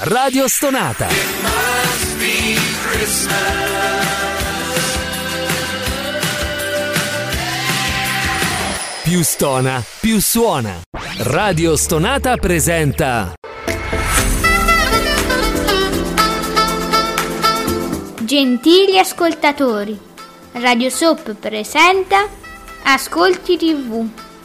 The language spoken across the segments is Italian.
Radio Stonata. Più stona, più suona. Radio Stonata presenta Gentili ascoltatori, Radio Soap presenta Ascolti TV.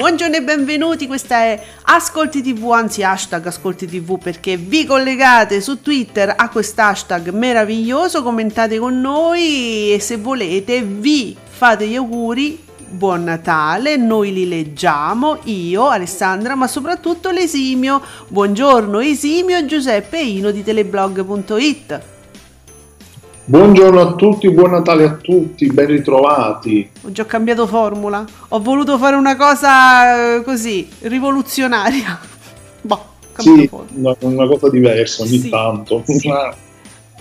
Buongiorno e benvenuti, questa è Ascolti TV, anzi hashtag Ascolti TV perché vi collegate su Twitter a quest'hashtag meraviglioso, commentate con noi e se volete vi fate gli auguri, buon Natale, noi li leggiamo, io, Alessandra, ma soprattutto l'esimio. Buongiorno Esimio Giuseppe Ino di teleblog.it. Buongiorno a tutti, buon Natale a tutti, ben ritrovati. Ho già cambiato formula. Ho voluto fare una cosa eh, così, rivoluzionaria. Boh, Sì, una, una cosa diversa ogni Sì, tanto. sì.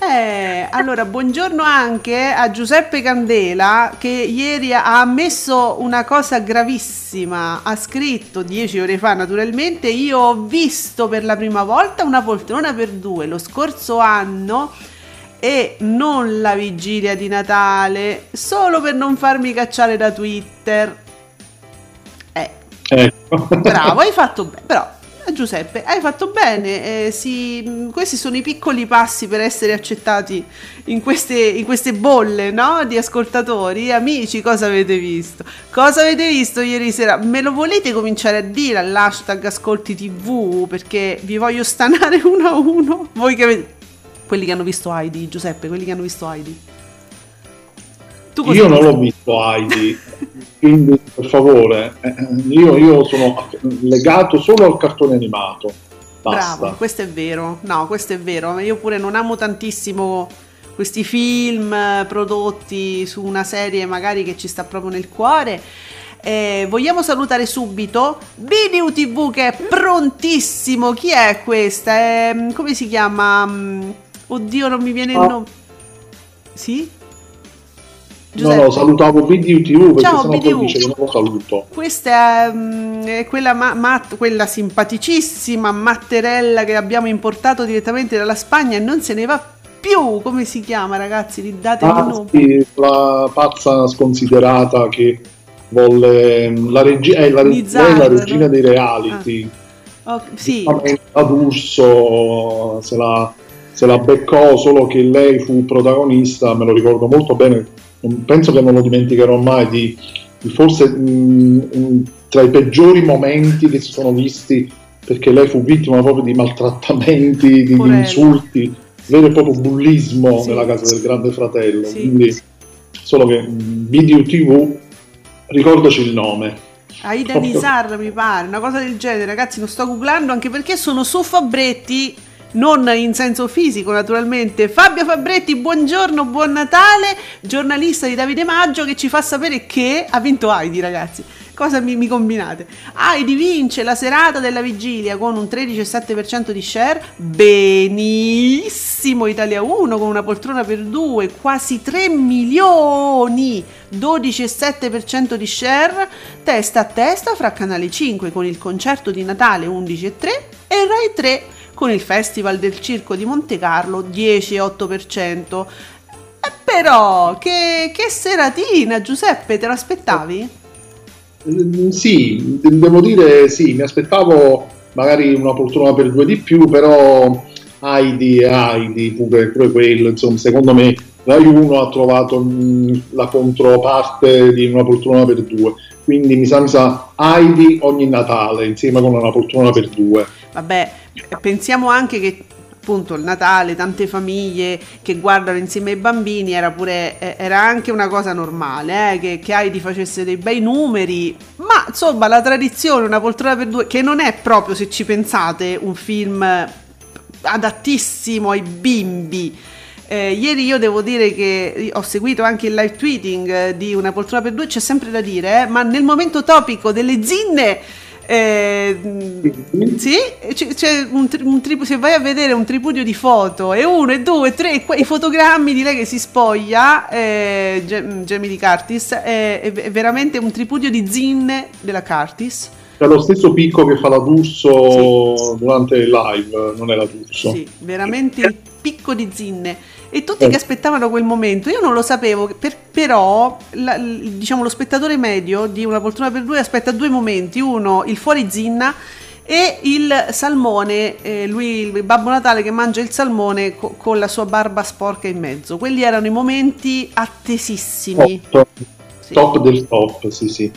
Eh, allora, buongiorno anche a Giuseppe Candela che ieri ha ammesso una cosa gravissima. Ha scritto dieci ore fa, naturalmente, io ho visto per la prima volta una poltrona per due lo scorso anno e non la vigilia di Natale, solo per non farmi cacciare da Twitter. Eh, Ecco. Bravo, hai fatto bene. Però, Giuseppe, hai fatto bene. eh, sì, mh, questi sono i piccoli passi per essere accettati in queste, in queste bolle no? di ascoltatori. Amici, cosa avete visto? Cosa avete visto ieri sera? Me lo volete cominciare a dire all'hashtag Ascolti TV? Perché vi voglio stanare uno a uno. Voi che avete. Quelli che hanno visto Heidi, Giuseppe, quelli che hanno visto Heidi. Io non l'ho visto Heidi, quindi per favore, eh, io, io sono legato solo al cartone animato. Basta. Bravo, questo è vero. No, questo è vero. Io pure non amo tantissimo questi film eh, prodotti su una serie magari che ci sta proprio nel cuore. Eh, vogliamo salutare subito Video TV che è prontissimo. Chi è questa? È, come si chiama? Mm, Oddio, non mi viene il Ah. nome. Sì? No, no, salutavo BDUTV perché Ciao, BDU. dice che non lo saluto. Questa è, mm, è quella, ma- Matt- quella simpaticissima matterella che abbiamo importato direttamente dalla Spagna e non se ne va più. Come si chiama, ragazzi? Li date il Ah, nome? sì, la pazza sconsiderata che volle la, regi- è la, lei è la no? regina dei reality. Oh, sì, ad Urso se la, se la beccò, solo che lei fu protagonista, me lo ricordo molto bene, penso che non lo dimenticherò mai, di, di forse mh, mh, tra i peggiori momenti che si sono visti, perché lei fu vittima proprio di maltrattamenti, di, di insulti, vero e proprio bullismo Sì. nella casa del grande fratello. Sì. Quindi, solo che mh, Video TV, ricordaci il nome. Aida Nizar mi pare, una cosa del genere. Ragazzi, non sto googlando anche perché sono su Fabretti. Non in senso fisico, naturalmente. Fabio Fabretti, buongiorno, buon Natale, giornalista di Davide Maggio che ci fa sapere che ha vinto Heidi, ragazzi. Cosa mi, mi combinate? Heidi vince la serata della vigilia con un 13,7% di share. Benissimo, Italia 1 con una poltrona per due, quasi 3 milioni. 12,7% di share, testa a testa fra Canale 5 con il concerto di Natale 11,3 e Rai 3 con il Festival del Circo di Monte Carlo 10,8%. Eh, però, che, che seratina, Giuseppe, te l'aspettavi? Mm, Sì, de- devo dire sì, mi aspettavo magari una poltrona per due di più, però Heidi e Heidi, pure, pure quello, insomma, secondo me Rai 1 ha trovato mm, la controparte di una poltrona per due, quindi mi sa, mi sa Heidi ogni Natale insieme con una poltrona per due. Vabbè, pensiamo anche che appunto il Natale, tante famiglie che guardano insieme ai bambini, era pure eh, era anche una cosa normale, eh, che, che Heidi facesse dei bei numeri, ma insomma la tradizione, una poltrona per due, che non è proprio, se ci pensate, un film adattissimo ai bimbi. Eh, ieri io devo dire che ho seguito anche il live tweeting eh, di Una poltrona per due, c'è sempre da dire, eh, ma nel momento topico delle zinne eh, sì, c'è un, un tripu- se vai a vedere un tripudio di foto e uno e due e tre i fotogrammi di lei che si spoglia eh, Jamie Lee Curtis è, è, veramente un tripudio di zinne della Curtis. È lo stesso picco che fa la D'Urso sì. durante il live non è la D'Urso. Sì, veramente il picco di zinne e tutti che aspettavano quel momento. Io non lo sapevo, per, però la, diciamo, lo spettatore medio di una poltrona per due aspetta due momenti: uno, il fuori zinna e il salmone, eh, lui il Babbo Natale che mangia il salmone co- con la sua barba sporca in mezzo. Quelli erano i momenti attesissimi. Top, sì. top del top, sì, sì.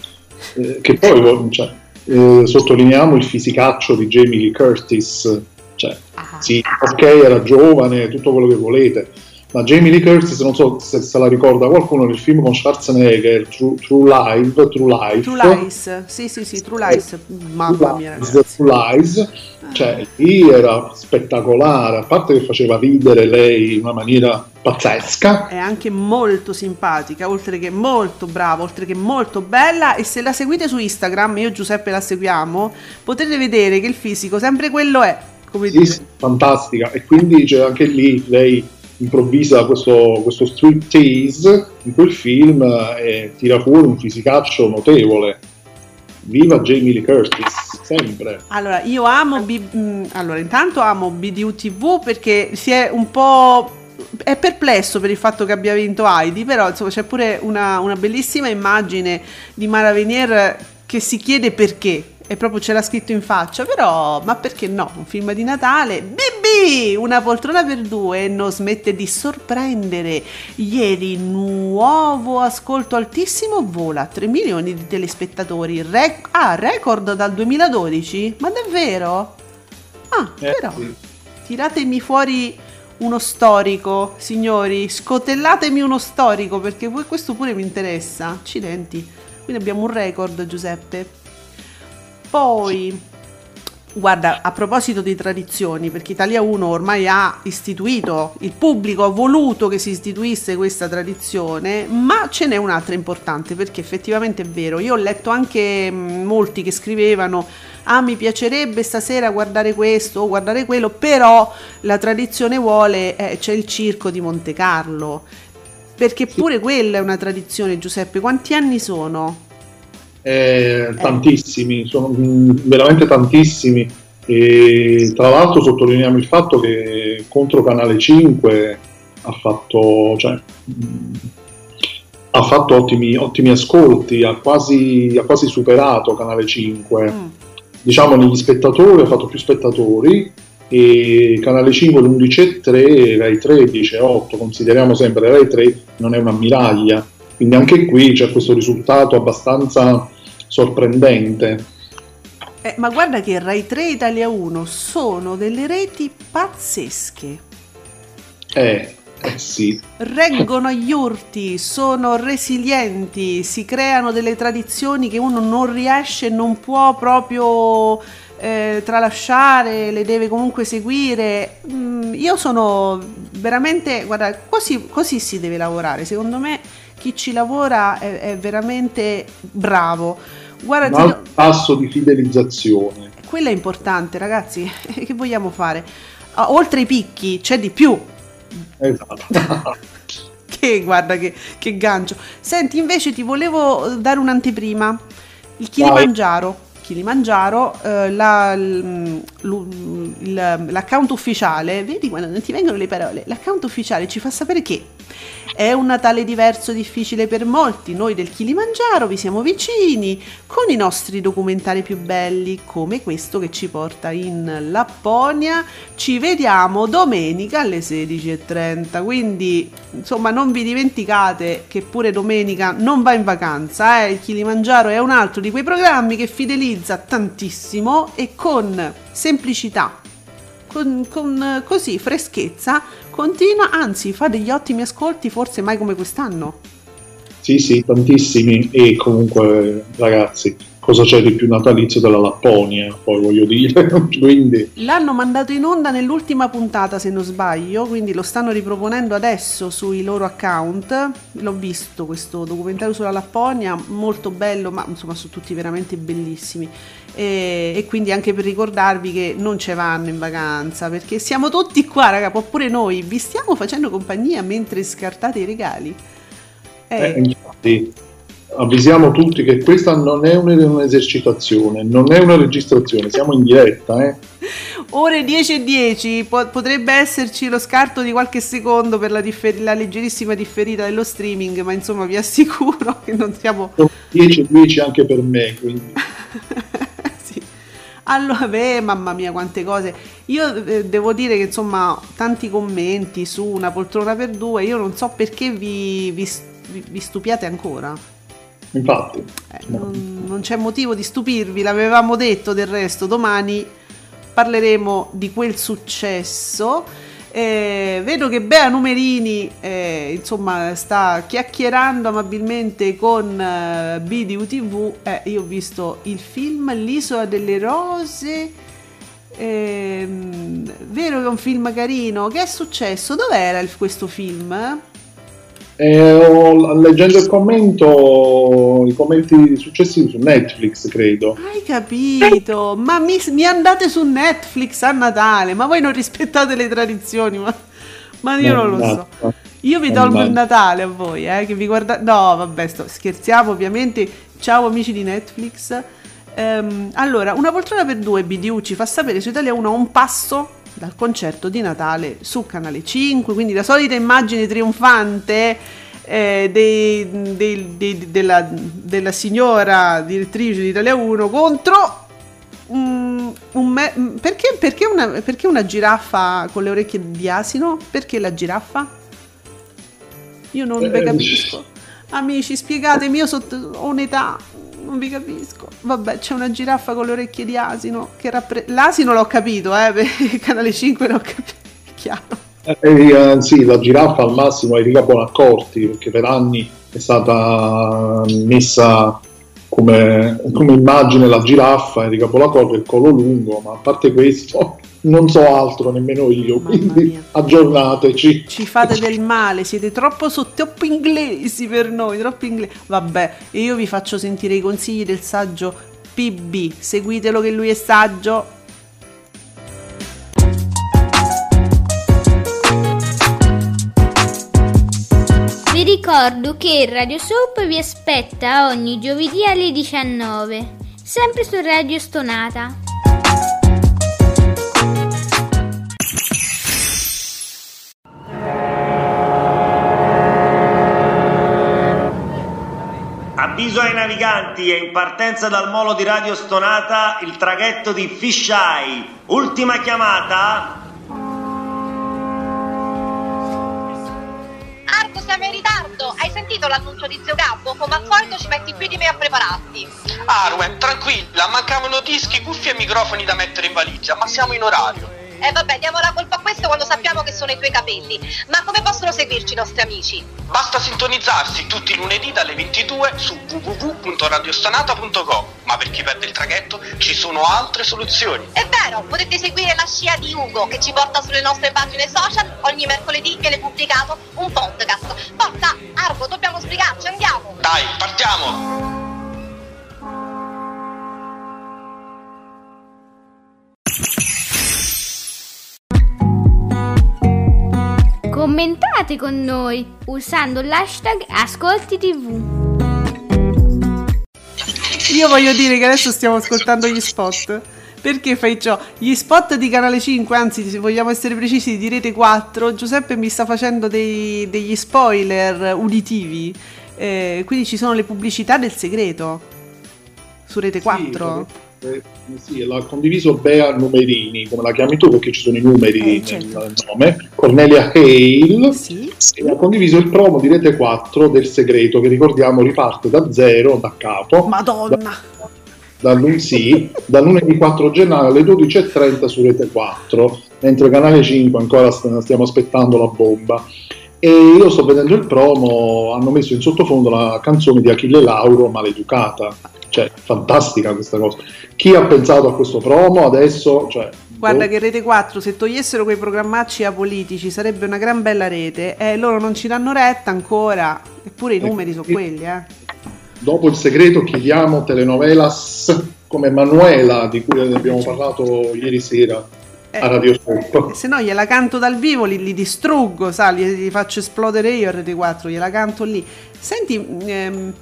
Eh, che poi cioè, eh, sottolineiamo il fisicaccio di Jamie Curtis cioè, ah. sì, ok, era giovane, tutto quello che volete, ma Jamie Lee Curtis, non so se se la ricorda qualcuno, nel film con Schwarzenegger, True, True Live, True Life. True Lies, sì sì sì, True Lies, mamma mia ragazzi. True Lies, cioè lì era spettacolare, a parte che faceva ridere lei in una maniera pazzesca. È anche molto simpatica, oltre che molto brava, oltre che molto bella e se la seguite su Instagram, io e Giuseppe la seguiamo, potete vedere che il fisico sempre quello è. Come sì, dire. fantastica e quindi c'è anche lì lei improvvisa questo, questo street tease in quel film e tira fuori un fisicaccio notevole. Viva Jamie Lee Curtis, sempre. Allora, io amo, B- mm, allora, intanto amo BDU TV perché si è un po' è perplesso per il fatto che abbia vinto Heidi, però insomma c'è pure una, una, bellissima immagine di Mara Venier che si chiede perché e proprio ce l'ha scritto in faccia, però ma perché no? Un film di Natale, Bibi, una poltrona per due non smette di sorprendere. Ieri nuovo ascolto altissimo vola 3 milioni di telespettatori, Rec- ah, record dal 2012? Ma davvero? Ah, eh, però tiratemi fuori uno storico, signori, scotellatemi uno storico perché questo pure mi interessa. Accidenti. Quindi abbiamo un record, Giuseppe. Poi, guarda, a proposito di tradizioni, perché Italia 1 ormai ha istituito, il pubblico ha voluto che si istituisse questa tradizione, ma ce n'è un'altra importante, perché effettivamente è vero, io ho letto anche mm, molti che scrivevano ah mi piacerebbe stasera guardare questo o guardare quello, però la tradizione vuole, eh, c'è il circo di Monte Carlo, perché pure quella è una tradizione Giuseppe, quanti anni sono? Eh, tantissimi, sono veramente tantissimi. E tra l'altro sottolineiamo il fatto che contro Canale 5 ha fatto, cioè, ha fatto ottimi, ottimi, ascolti, ha quasi, ha quasi, superato Canale 5. Mm. Diciamo negli spettatori ha fatto più spettatori e Canale 5 l'11.3, Rai 3 10.8, consideriamo sempre Rai 3 non è un'ammiraglia, quindi anche qui c'è questo risultato abbastanza sorprendente. Eh, ma guarda che Rai 3 e Italia 1 sono delle reti pazzesche. Eh, eh sì. Reggono agli urti, sono resilienti, si creano delle tradizioni che uno non riesce, non può proprio eh, tralasciare, le deve comunque seguire. Mm, io sono veramente, guarda, così, così si deve lavorare. Secondo me chi ci lavora è, è veramente bravo. Guarda, un alto tasso di fidelizzazione. Quello è importante, ragazzi. che vogliamo fare? Uh, oltre i picchi c'è di più. Esatto. che guarda che, che, gancio. Senti, invece ti volevo dare un'anteprima. Il Kilimangiaro. Kilimangiaro, eh, la, l, l, l'account ufficiale, vedi quando non ti vengono le parole, l'account ufficiale ci fa sapere che è un Natale diverso, difficile per molti. Noi del Kilimangiaro vi siamo vicini con i nostri documentari più belli, come questo che ci porta in Lapponia. Ci vediamo domenica alle 16.30. Quindi, insomma, non vi dimenticate che pure domenica non va in vacanza. Eh? Il Kilimangiaro è un altro di quei programmi che fidelizza tantissimo e con semplicità con, con così freschezza, continua, anzi fa degli ottimi ascolti, forse mai come quest'anno. Sì, sì, tantissimi e comunque ragazzi, cosa c'è di più natalizio della Lapponia, poi voglio dire. quindi... L'hanno mandato in onda nell'ultima puntata, se non sbaglio, quindi lo stanno riproponendo adesso sui loro account. L'ho visto questo documentario sulla Lapponia, molto bello, ma insomma sono tutti veramente bellissimi. E, e, quindi anche per ricordarvi che non ce vanno in vacanza perché siamo tutti qua, raga, oppure noi vi stiamo facendo compagnia mentre scartate i regali. Eh. Eh, infatti, avvisiamo tutti che questa non è un'esercitazione, non è una registrazione, siamo in diretta. Eh. Ore 10 e 10, po- potrebbe esserci lo scarto di qualche secondo per la, differ- la, leggerissima differita dello streaming, ma insomma vi assicuro che non siamo... 10 e 10 anche per me, quindi... Allora, beh, mamma mia, quante cose. Io eh, devo dire che insomma, tanti commenti su una poltrona per due, io non so perché vi, vi, vi stupiate ancora. Infatti, eh, non, non, c'è motivo di stupirvi, l'avevamo detto del resto, domani parleremo di quel successo. Eh, vedo che Bea Numerini eh, insomma sta chiacchierando amabilmente con eh, B di UTV. Eh, io ho visto il film L'isola delle rose. Eh, vero che è un film carino. Che è successo? Dov'era il, questo film? Eh, leggendo il commento, i commenti successivi su Netflix, credo. Hai capito? Ma mi, mi, andate su Netflix a Natale, ma voi non rispettate le tradizioni, ma, ma io non lo so. Io vi tolgo il Natale a voi, eh, che vi guardate... No, vabbè, sto, scherziamo ovviamente. Ciao amici di Netflix. Um, allora, una poltrona per due BDU ci fa sapere su Italia 1 un passo dal concerto di Natale su Canale 5, quindi la solita immagine trionfante eh, dei, dei, dei, della, della, signora direttrice di Italia 1 contro um, un me- perché, perché, una, perché una giraffa con le orecchie di asino? Perché la giraffa? Io non eh, capisco. Amici, spiegatemi, io so, ho un'età, non vi capisco. Vabbè, c'è una giraffa con le orecchie di asino. Che rappre- L'asino l'ho capito, eh, per Canale 5 l'ho capito, è chiaro. Eh, eh, sì, la giraffa al massimo Erika Bonaccorti, perché per anni è stata messa come, come immagine la giraffa, Erika Bonaccorti, il collo lungo, ma a parte questo non so altro nemmeno io, Mamma quindi mia. aggiornateci. Ci fate del male, siete troppo, so, troppo inglesi per noi, troppo inglesi. Vabbè, io vi faccio sentire i consigli del saggio PB, seguitelo che lui è saggio. Vi ricordo che Radio Soap vi aspetta ogni giovedì alle 19, sempre su Radio Stonata. Avviso ai naviganti, è in partenza dal molo di Radio Stonata il traghetto di Fisheye. Ultima chiamata. Arco, siamo in ritardo. Hai sentito l'annuncio di Zio Gabbo? Come al solito ci metti più di me a prepararti. Arwen, tranquilla, mancavano dischi, cuffie e microfoni da mettere in valigia, ma siamo in orario. E eh vabbè, diamo la colpa a questo quando sappiamo che sono i tuoi capelli. Ma come possono seguirci i nostri amici? Basta sintonizzarsi tutti i lunedì dalle 22 su www.radiostonata.com. Ma per chi perde il traghetto ci sono altre soluzioni. È vero, potete seguire la scia di Ugo che ci porta sulle nostre pagine social. Ogni mercoledì viene pubblicato un podcast. Forza, Argo, dobbiamo sbrigarci, andiamo! Dai, partiamo! Commentate con noi usando l'hashtag Ascolti TV. Io voglio dire che adesso stiamo ascoltando gli spot. Perché fai ciò? Gli spot di Canale 5, anzi se vogliamo essere precisi di Rete 4, Giuseppe mi sta facendo dei, degli spoiler uditivi. Eh, quindi ci sono le pubblicità del segreto su Rete 4. Sì, eh, sì, l'ha condiviso Bea Numerini, come la chiami tu perché ci sono i numeri eh, certo. nel nome, Cornelia Hale, sì. e ha condiviso il promo di Rete 4 del segreto che ricordiamo riparte da zero, da capo. Madonna! Da, da, sì, dal lunedì 4 gennaio alle 12.30 su Rete 4, mentre Canale 5 ancora stiamo aspettando la bomba. E io sto vedendo il promo, hanno messo in sottofondo la canzone di Achille Lauro, Maleducata Cioè, fantastica questa cosa. Chi ha pensato a questo promo adesso? Cioè, Guarda boh. che Rete 4, se togliessero quei programmacci apolitici, sarebbe una gran bella rete. E loro non ci danno retta ancora. Eppure i Ecco, numeri sono sì. quelli, eh. Dopo il segreto chiediamo telenovelas come Manuela, di cui abbiamo parlato ieri sera Eh. a Radio Soap. Se no gliela canto dal vivo, li, li distruggo, sa, li, li faccio esplodere io a Rete 4, gliela canto lì. Senti, ehm,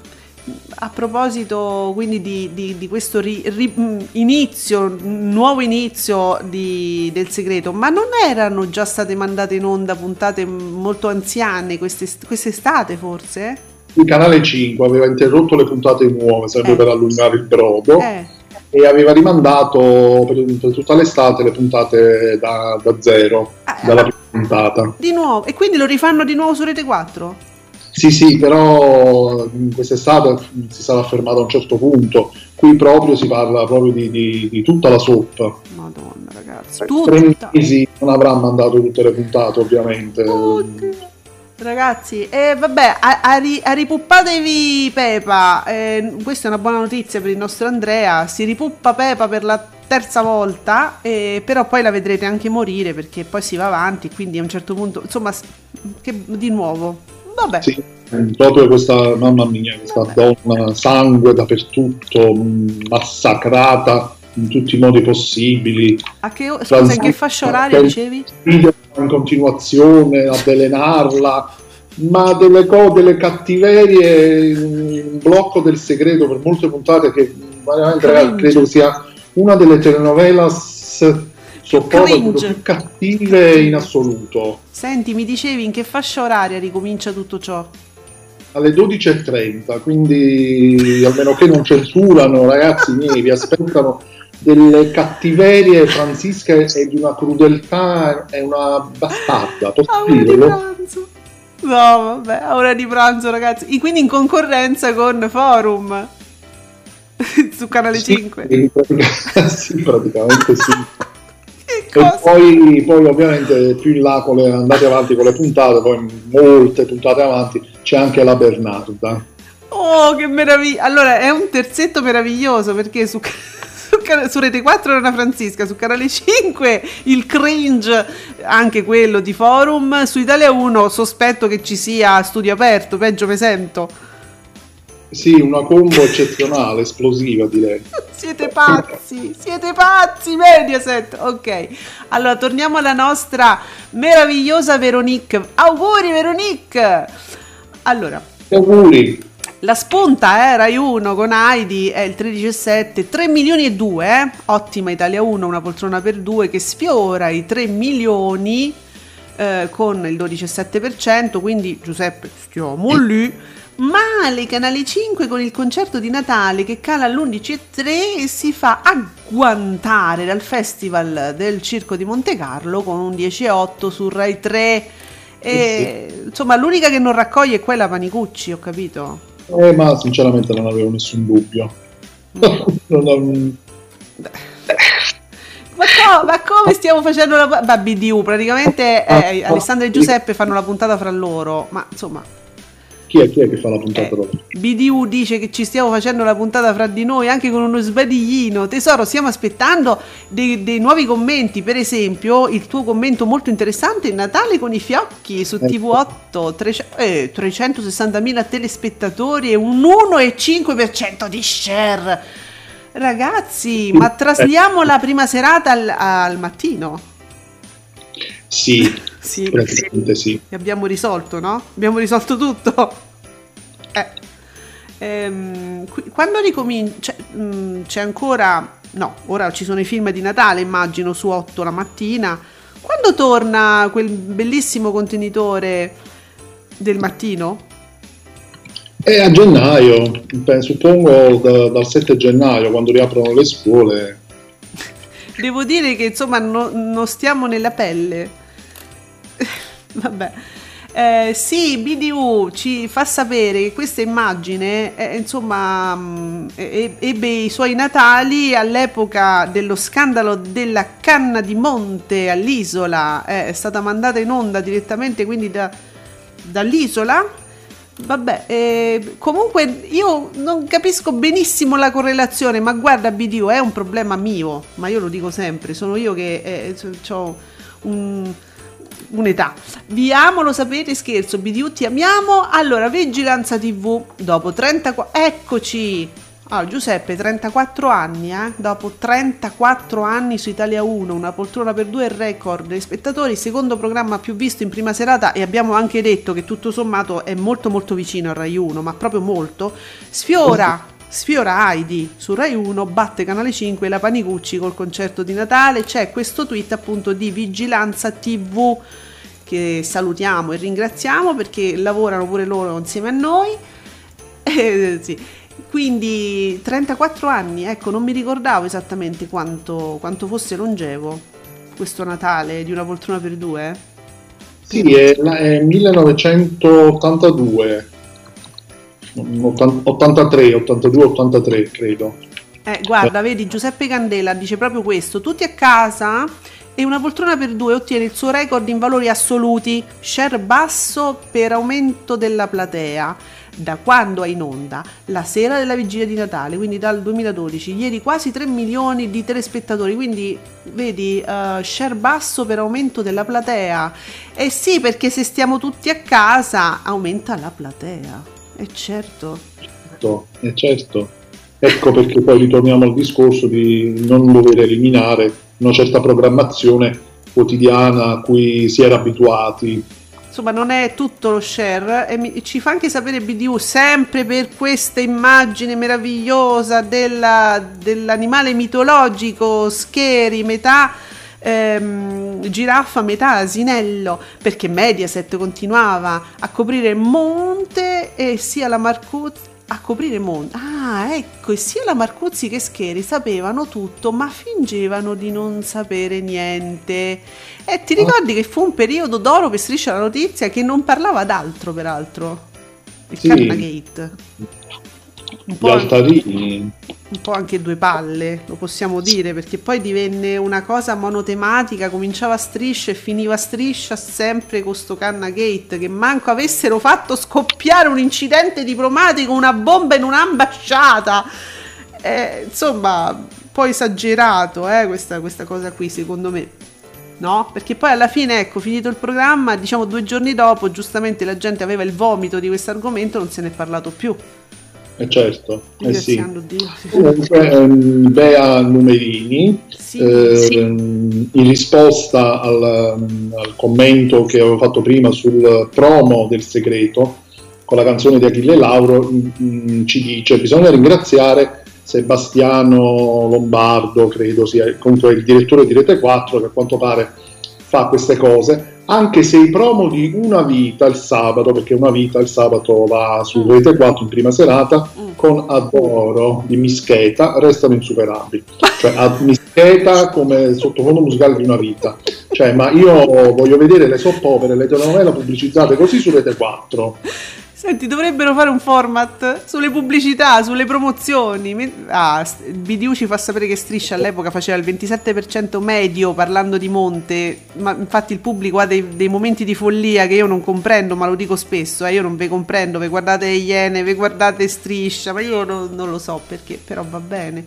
a proposito quindi di, di- di questo ri- ri- mh, inizio, nuovo inizio di- del segreto, ma non erano già state mandate in onda puntate molto anziane queste, quest'estate forse? Il canale 5 aveva interrotto le puntate nuove, sempre Eh. per allungare il brodo, Eh, e aveva rimandato per, per tutta l'estate le puntate da, da zero, Ah, dalla ah. prima puntata. di nuovo, e quindi lo rifanno di nuovo su Rete 4? Sì, sì, però quest'estate si sarà fermato a un certo punto. Qui proprio si parla proprio di, di- di tutta la soap. Madonna ragazzi, Tre tutta. mesi non avrà mandato tutte le puntate, ovviamente. Oddio. Ragazzi, eh, vabbè, a, a ri- a ripuppatevi Pepa. Eh, questa è una buona notizia per il nostro Andrea. Si ripuppa Pepa per la terza volta, eh, però poi la vedrete anche morire perché poi si va avanti. Quindi a un certo punto, insomma, che, di nuovo. Vabbè, Sì, proprio questa, mamma mia, questa donna, sangue dappertutto, mh, massacrata in tutti i modi possibili. a che, scusa, in che fascia oraria dicevi? In continuazione, avvelenarla, ma delle, co- delle cattiverie, un blocco del segreto per molte puntate che veramente credo sia una delle telenovelas sopporto più cattive in assoluto. Senti, mi dicevi in che fascia oraria ricomincia tutto ciò? alle 12.30, quindi almeno che non censurano, ragazzi miei, vi aspettano delle cattiverie franzische e di una crudeltà e una bastarda, A ora di pranzo. No, vabbè, a ora di pranzo, ragazzi. E quindi in concorrenza con Forum su canale Sì, 5. pratica- sì, praticamente sì. E poi, poi ovviamente più in là con le, andate avanti con le puntate, poi molte puntate avanti c'è anche la Bernarda. Oh, che meraviglia! Allora, è un terzetto meraviglioso perché su, su, su Rete 4 è una Francisca, su canale 5 il cringe, anche quello di Forum, su Italia 1 sospetto che ci sia studio aperto, peggio me sento. Sì, una combo eccezionale, esplosiva direi. Siete pazzi, siete pazzi, Mediaset. Ok, allora torniamo alla nostra meravigliosa Veronique. Auguri, Veronique! Allora, Auguri! la spunta, eh, Rai 1 con Heidi è il 13,7, 3 milioni e 2, eh? Ottima Italia 1, una poltrona per due che sfiora i 3 milioni eh, con il 12,7%, quindi Giuseppe stiamo lì. Male Canale 5 con il concerto di Natale che cala all'11,3 e si fa agguantare dal Festival del Circo di Monte Carlo con un 10,8 su Rai 3. E, Insomma, l'unica che non raccoglie è quella Panicucci, ho capito. Eh, ma sinceramente non avevo nessun dubbio. Non ho- Ma, co- ma come stiamo facendo la ma BDU? Praticamente eh, Alessandro e Giuseppe fanno la puntata fra loro, ma insomma, Chi è, chi è che fa la puntata eh, dopo? BDU dice che ci stiamo facendo la puntata fra di noi anche con uno sbadiglino. Tesoro, stiamo aspettando dei, dei nuovi commenti, per esempio il tuo commento molto interessante, Natale con i fiocchi su Ecco. TV8, 300 eh, 360.000 telespettatori e un 1,5% di share. Ragazzi, ma trasliamo la prima serata al, al mattino? Sì, Sì, praticamente sì. e abbiamo risolto, no? Abbiamo risolto tutto. Eh. Ehm, quando ricomincia, mm, c'è ancora, no, ora ci sono i film di Natale, immagino, su 8 la mattina. Quando torna quel bellissimo contenitore del mattino? E a gennaio, suppongo da- dal 7 gennaio, quando riaprono le scuole. Devo dire che insomma no- non stiamo nella pelle. Vabbè. Eh, sì, BDU ci fa sapere che questa immagine eh, insomma mh, e- ebbe i suoi natali all'epoca dello scandalo della canna di monte all'isola. Eh, è stata mandata in onda direttamente quindi da- dall'isola Vabbè, eh, comunque io non capisco benissimo la correlazione, ma guarda BDU è un problema mio, ma io lo dico sempre, sono io che eh, ho un, un'età. Vi amo, lo sapete, scherzo, BDU ti amiamo. Allora, Vigilanza TV, dopo 34... Eccoci! Ah, Giuseppe, 34 anni, eh? dopo 34 anni su Italia 1, una poltrona per due record dei spettatori, secondo programma più visto in prima serata e abbiamo anche detto che tutto sommato è molto molto vicino a Rai 1, ma proprio molto, sfiora, sfiora Heidi su Rai 1, batte Canale 5 la Panicucci col concerto di Natale, c'è questo tweet appunto di Vigilanza TV che salutiamo e ringraziamo perché lavorano pure loro insieme a noi. Eh, sì quindi 34 anni, ecco, non mi ricordavo esattamente quanto, quanto fosse longevo questo Natale di una poltrona per due. Sì, è, è 1982, 83, 82, 83 credo. Eh, guarda, vedi, Giuseppe Candela dice proprio questo, tutti a casa e una poltrona per due ottiene il suo record in valori assoluti, share basso per aumento della platea. Da quando è in onda? La sera della vigilia di Natale, quindi dal 2012, ieri quasi 3 milioni di telespettatori, quindi vedi uh, share basso per aumento della platea. Eh sì, perché se stiamo tutti a casa aumenta la platea, è certo. Certo, è certo. Ecco perché poi ritorniamo al discorso di non dover eliminare una certa programmazione quotidiana a cui si era abituati insomma non è tutto lo share e mi, ci fa anche sapere BDU sempre per questa immagine meravigliosa della, dell'animale mitologico Scheri metà ehm, giraffa metà asinello perché Mediaset continuava a coprire Monte e sia la Marcuzzi a coprire mondo. Ah, ecco, e sia la Marcuzzi che Scheri sapevano tutto, ma fingevano di non sapere niente. E ti ricordi che fu un periodo d'oro per Striscia la Notizia che non parlava d'altro, peraltro? Il sì. Carnagate. Un po', un po' anche due palle, lo possiamo dire, perché poi divenne una cosa monotematica, cominciava a striscia e finiva a striscia sempre con sto Canna Gate, che manco avessero fatto scoppiare un incidente diplomatico, una bomba in un'ambasciata. Eh, insomma, un po' esagerato eh, questa, questa cosa qui, secondo me no? Perché poi alla fine, ecco, finito il programma, diciamo due giorni dopo, giustamente la gente aveva il vomito di questo argomento, non se ne è parlato più. Eh certo, eh sì. Comunque ehm, Bea Numerini, sì, eh, sì. in risposta al, al, commento che avevo fatto prima sul promo del segreto, con la canzone di Achille Lauro, mh, mm, mm, ci dice bisogna ringraziare Sebastiano Lombardo, credo sia comunque il direttore di Rete 4, che a quanto pare fa queste cose, anche se i promo di Una Vita il sabato, perché Una Vita il sabato va su mm. Rete 4 in prima serata, mm. con Adoro di Mischeta, restano insuperabili. Cioè, a Mischeta come sottofondo musicale di Una Vita. Cioè, ma io voglio vedere le soap opere, le telenovela pubblicizzate così su Rete 4. Senti, dovrebbero fare un format sulle pubblicità, sulle promozioni. Ah, BDU ci fa sapere che Striscia all'epoca faceva il 27% medio parlando di Monte, ma infatti il pubblico ha dei, dei momenti di follia che io non comprendo, ma lo dico spesso, eh, io non ve comprendo, ve guardate Iene, ve guardate Striscia, ma io non, non lo so perché, però va bene.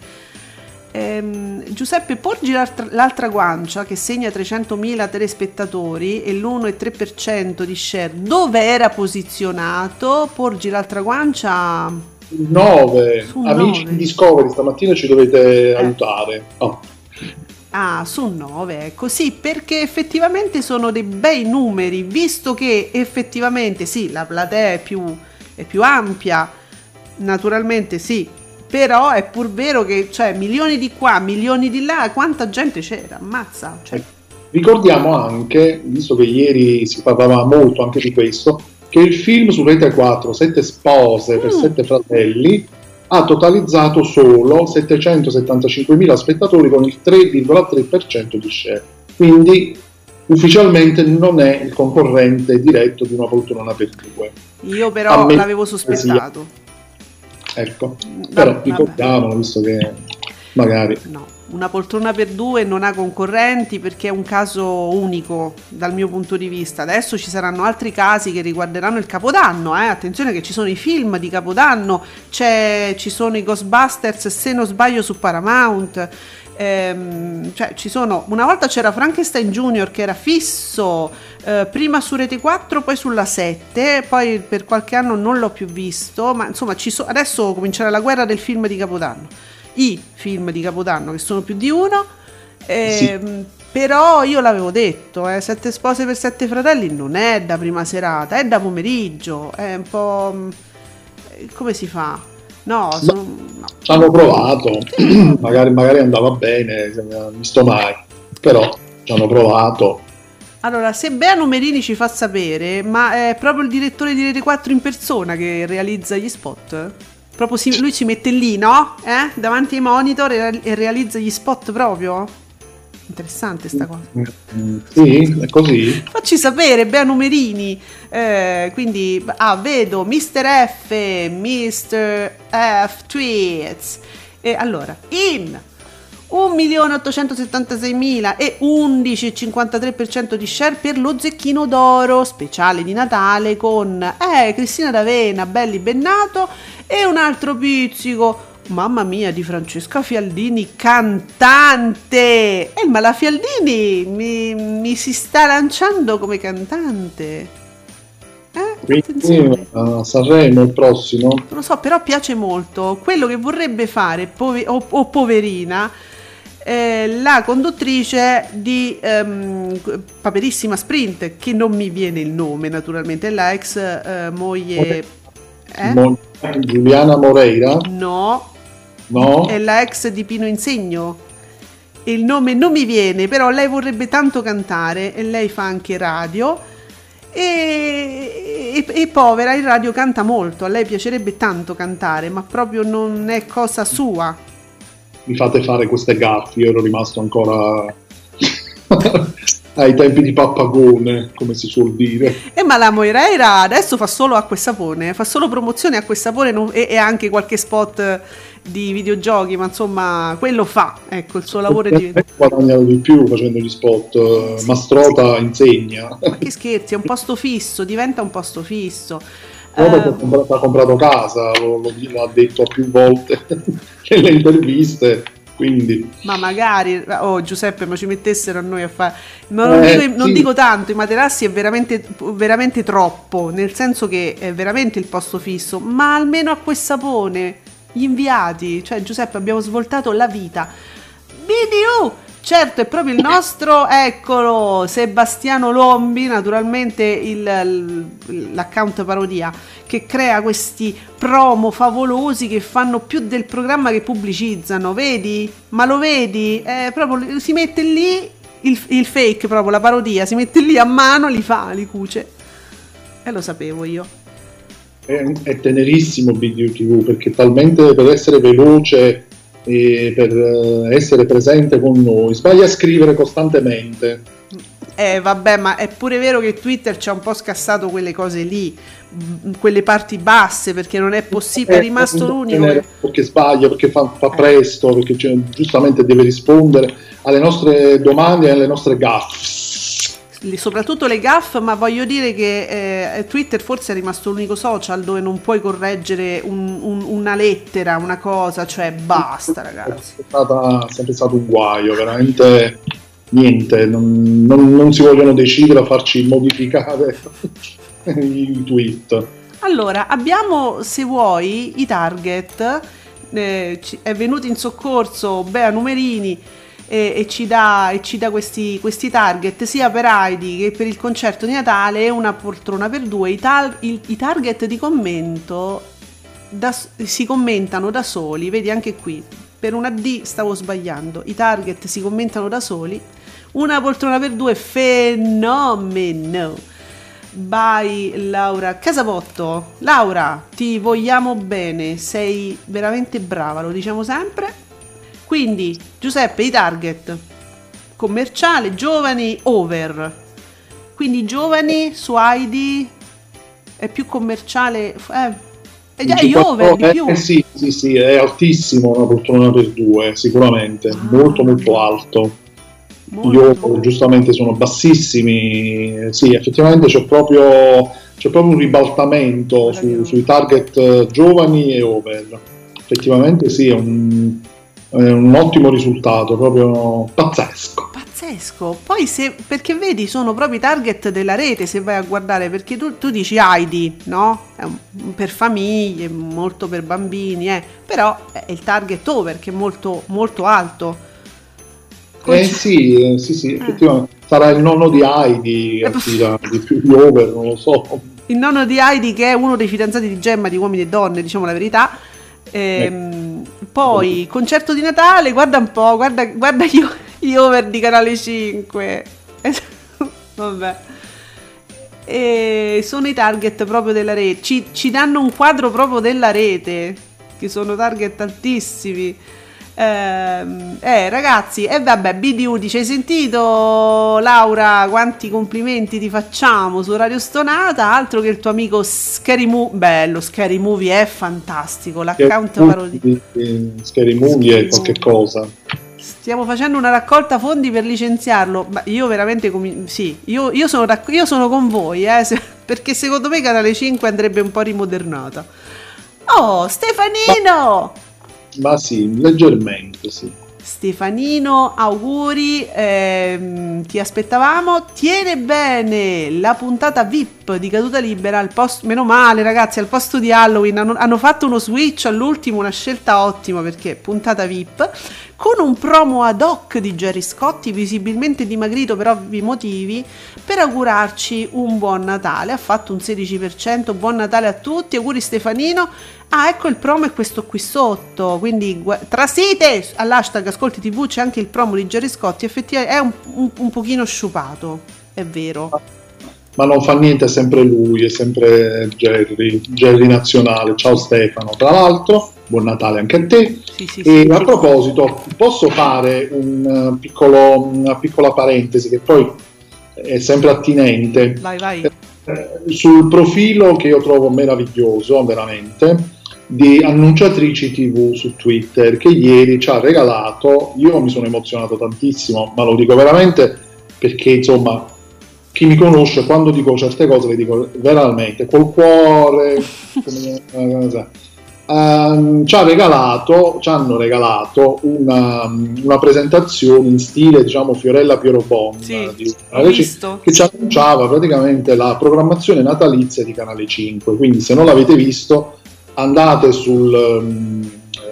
Ehm, Giuseppe porgi l'altra, l'altra, guancia che segna 300.000 telespettatori e l'1,3% di share. Dove era posizionato? Porgi l'altra guancia 9. Amici di Discovery, stamattina ci dovete eh. aiutare. Oh. Ah, su 9, ecco sì, perché effettivamente sono dei bei numeri, visto che effettivamente sì, la platea è più, è più ampia, naturalmente sì, però è pur vero che cioè, milioni di qua, milioni di là, quanta gente c'era, ammazza. Cioè. Ricordiamo anche, visto che ieri si parlava molto anche di questo, che il film su Rete 4, Sette spose per mm. sette fratelli, ha totalizzato solo 775.000 spettatori con il 3,3% di share. Quindi ufficialmente non è il concorrente diretto di una poltrona per due. Io però l'avevo sospettato. Ecco, però ricordiamolo visto che... magari. No, una poltrona per due non ha concorrenti perché è un caso unico dal mio punto di vista. Adesso ci saranno altri casi che riguarderanno il Capodanno, eh? attenzione che ci sono i film di Capodanno, c'è, ci sono i Ghostbusters se non sbaglio su Paramount. Ehm, cioè ci sono una volta c'era Frankenstein Junior che era fisso eh, prima su Rete 4 poi sulla 7 poi per qualche anno non l'ho più visto ma insomma ci so- adesso comincerà la guerra del film di Capodanno i film di Capodanno, che sono più di uno. Ehm, Però io l'avevo detto, eh, Sette spose per sette fratelli non è da prima serata, è da pomeriggio, è un po'... mm, eh, come si fa? No, sono- no. Ci hanno provato, magari, magari andava bene, ha visto mai, però ci hanno provato. Allora, se Bea Numerini ci fa sapere, ma è proprio il direttore di Rete 4 in persona che realizza gli spot? Proprio si- lui ci mette lì, no? Eh? Davanti ai monitor e realizza gli spot proprio? Interessante sta cosa. Sì, è così. Facci sapere, Bea Numerini. Eh, quindi, ah, vedo Mr. F, Mr. F Tweets. E allora, in 1.876.000 e 11,53% di share per lo zecchino d'oro speciale di Natale con eh, Cristina D'Avena, belli bennato e un altro pizzico. Mamma mia, di Francesca Fialdini, cantante! Eh, ma la Fialdini mi, mi si sta lanciando come cantante. Eh, Quindi a Sanremo il prossimo. Non lo so, però piace molto. Quello che vorrebbe fare, pove- o, o poverina, eh, la conduttrice di ehm, Paperissima Sprint, che non mi viene il nome naturalmente, la ex eh, moglie... Eh? Mo- Giuliana Moreira, No, no? è la ex di Pino Insegno. Il nome non mi viene, però lei vorrebbe tanto cantare e lei fa anche radio. E, e- e povera, in radio canta molto. A lei piacerebbe tanto cantare, ma proprio non è cosa sua. Mi fate fare queste gaffe, io ero rimasto ancora ai tempi di Pappagone, come si suol dire. E ma la Moireira adesso fa solo acqua e sapone, fa solo promozione acqua e sapone e, e anche qualche spot di videogiochi, ma insomma, quello fa. Ecco, il suo lavoro è di... Ho guadagnato di più facendo gli spot, eh, Mastrota insegna. Ma che scherzi, è un posto fisso, diventa un posto fisso. Eh, ha comprato, ha comprato casa, lo, lo- lo ha detto più volte nelle interviste, quindi ma magari, oh Giuseppe, ma ci mettessero a noi a fare. Ma non, Eh, dico, non sì. dico tanto, i materassi è veramente, veramente troppo, nel senso che è veramente il posto fisso, ma almeno acqua e sapone, gli inviati, cioè Giuseppe abbiamo svoltato la vita. BDU! Certo, è proprio il nostro, eccolo, Sebastiano Lombi, naturalmente il- l'account parodia, che crea questi promo favolosi che fanno più del programma che pubblicizzano, vedi? Ma lo vedi? Eh, proprio si mette lì il, il fake, proprio la parodia, si mette lì a mano, li fa, li cuce. E lo sapevo io. È, è tenerissimo BDU TV perché talmente per essere veloce e per eh, essere presente con noi sbaglia a scrivere costantemente. Eh, vabbè, ma è pure vero che Twitter ci ha un po' scassato quelle cose lì, quelle parti basse, perché non è possibile, è rimasto Eh, l'unico. che- Perché sbaglia, perché fa, fa presto, perché cioè, giustamente deve rispondere alle nostre domande e alle nostre gaffe. Soprattutto le gaff, ma voglio dire che eh, Twitter forse è rimasto l'unico social dove non puoi correggere un- un- una lettera, una cosa, cioè basta ragazzi. È stata- sempre stato un guaio, veramente niente, non, non- non si vogliono decidere a farci modificare i tweet. Allora, abbiamo se vuoi i target, eh, è venuto in soccorso Bea Numerini e, e ci dà, e ci dà questi, questi target sia per Heidi che per il concerto di Natale una poltrona per due. I, tal- il- i target di commento da si commentano da soli, vedi anche qui, per una D stavo sbagliando, i target si commentano da soli, una poltrona per due, fenomeno. By Laura Casabotto. Laura, ti vogliamo bene, sei veramente brava, lo diciamo sempre. Quindi, Giuseppe, i target commerciale, giovani, over. Quindi giovani su Heidi è più commerciale, eh, E già gli over di 54 più. eh, sì, sì, sì, è altissimo una poltrona per due, sicuramente, Ah. molto molto alto. Gli Molto. over giustamente sono bassissimi, eh, sì, effettivamente c'è proprio, c'è proprio un ribaltamento su- sui target eh, giovani e over. Effettivamente sì, è un, è un ottimo risultato, proprio pazzesco. Pazzesco. Poi se, perché vedi, sono proprio i target della rete se vai a guardare, perché tu, tu dici Heidi, no? Per famiglie, molto per bambini, eh. però è il target over che è molto, molto alto. Eh Conci- sì, eh, sì, sì, effettivamente. Sarà il nonno di Heidi che attira di più gli over, non lo so. Il nonno di Heidi, che è uno dei fidanzati di Gemma di uomini e donne, diciamo la verità. Ehm, Poi, concerto di Natale, guarda un po', guarda, guarda gli, gli over di Canale 5. Vabbè. E sono i target proprio della rete. Ci, ci danno un quadro proprio della rete, che sono target altissimi. Ehm, eh, ragazzi, e vabbè, BDU dice: Hai sentito Laura quanti complimenti ti facciamo su Radio Stonata? Altro che il tuo amico Scary Movie. Bello, Scary Movie è fantastico. L'account parodia. Di- di Scary Movie è qualche cosa. Stiamo facendo una raccolta fondi per licenziarlo. Ma io veramente comi- sì, io, io sono, rac- io sono con voi, eh, se- perché secondo me Canale 5 andrebbe un po' rimodernata. Oh, Stefanino! Ma sì, leggermente sì. Stefanino, auguri, ehm, ti aspettavamo. Tiene bene la puntata VIP di Caduta Libera. Al posto, meno male, ragazzi, al posto di Halloween hanno, hanno fatto uno switch all'ultimo, una scelta ottima perché puntata VIP con un promo ad hoc di Jerry Scotti, visibilmente dimagrito per ovvi motivi, per augurarci un buon Natale. Ha fatto un 16%. Buon Natale a tutti. Auguri Stefanino. Ah, ecco il promo è questo qui sotto. Quindi trasite all'hashtag Ascolti TV c'è anche il promo di Jerry Scotti. Effettivamente è un, un, un pochino sciupato, è vero. Ma non fa niente, è sempre lui, è sempre Jerry, Jerry nazionale. Ciao Stefano, tra l'altro, buon Natale anche a te. Sì, sì, E sì. a proposito, posso fare un, eh, piccolo- una piccola parentesi che poi è sempre attinente. Vai, vai. Eh, sul profilo che io trovo meraviglioso, veramente, di annunciatrici TV su Twitter che ieri ci ha regalato, io mi sono emozionato tantissimo, ma lo dico veramente perché insomma chi mi conosce quando dico certe cose le dico veramente col cuore, come- eh, Ehm, ci ha regalato, ci hanno regalato una, una presentazione in stile diciamo Fiorella Piero Bon Sì, di visto. che ci annunciava praticamente la programmazione natalizia di Canale 5. Quindi, se non l'avete visto, andate sul, mm,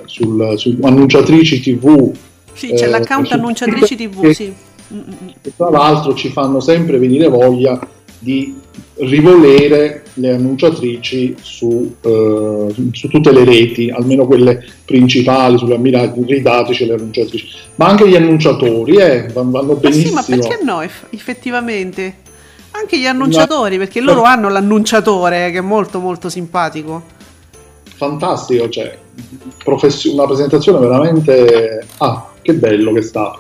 sul, su annunciatrici TV. Sì, c'è eh, l'account annunciatrici TV, che- sì. Mm, mm, mm. che tra l'altro ci fanno sempre venire voglia di rivolere le annunciatrici su, eh, su tutte le reti, almeno quelle principali, sulle ammirati, ridateci le annunciatrici, ma anche gli annunciatori eh, vanno vanno Ma sì, benissimo. ma perché no, eff- effettivamente? Anche gli annunciatori, perché loro hanno l'annunciatore che è molto molto simpatico. fantastico, cioè profes- una presentazione veramente ah, che bello che è stato.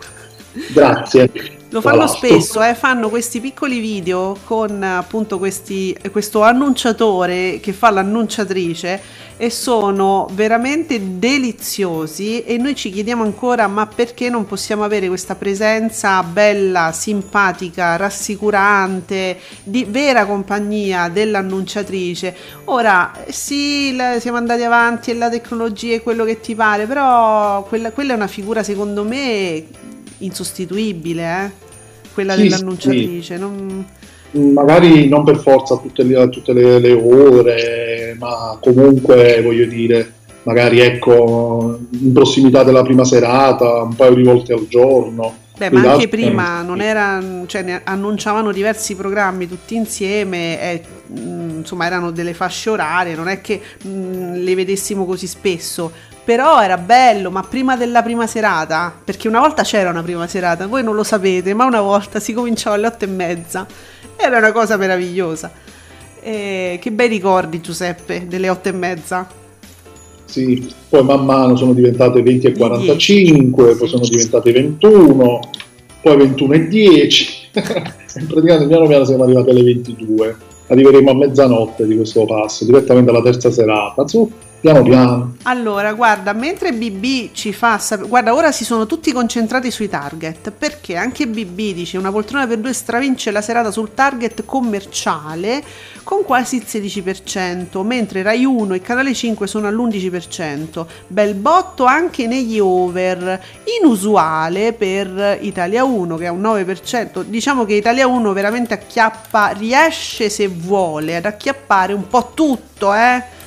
Grazie. Lo fanno spesso, eh, fanno questi piccoli video con appunto questi, questo annunciatore che fa l'annunciatrice e sono veramente deliziosi e noi ci chiediamo ancora ma perché non possiamo avere questa presenza bella, simpatica, rassicurante, di vera compagnia dell'annunciatrice. Ora sì, la- siamo andati avanti e la tecnologia è quello che ti pare, però quella, quella è una figura secondo me insostituibile, eh? quella Sì, dell'annunciatrice. non- magari non per forza tutte le, tutte le, le ore, ma comunque voglio dire, magari ecco in prossimità della prima serata, un paio di volte al giorno. Beh, ma anche prima non era, cioè, annunciavano diversi programmi tutti insieme, e, mh, insomma erano delle fasce orarie, non è che mh, le vedessimo così spesso, però era bello, ma prima della prima serata, perché una volta c'era una prima serata, voi non lo sapete, ma una volta si cominciava alle otto e mezza, era una cosa meravigliosa. Eh, che bei ricordi Giuseppe delle otto e mezza. Sì, poi man mano sono diventate 20 e Di 45, 10, poi sono diventate 21, poi 21 e 10. Praticamente piano piano siamo arrivati alle 22. arriveremo a mezzanotte di questo passo, direttamente alla terza serata. Su, piano piano. Allora, guarda, mentre BB ci fa sapere, guarda, ora si sono tutti concentrati sui target, perché anche BB dice una poltrona per due stravince la serata sul target commerciale con quasi il 16%, mentre Rai 1 e Canale 5 sono all'11%. Bel botto anche negli over, inusuale per Italia 1 che ha un 9%. Diciamo che Italia 1 veramente acchiappa, riesce se vuole ad acchiappare un po' tutto, eh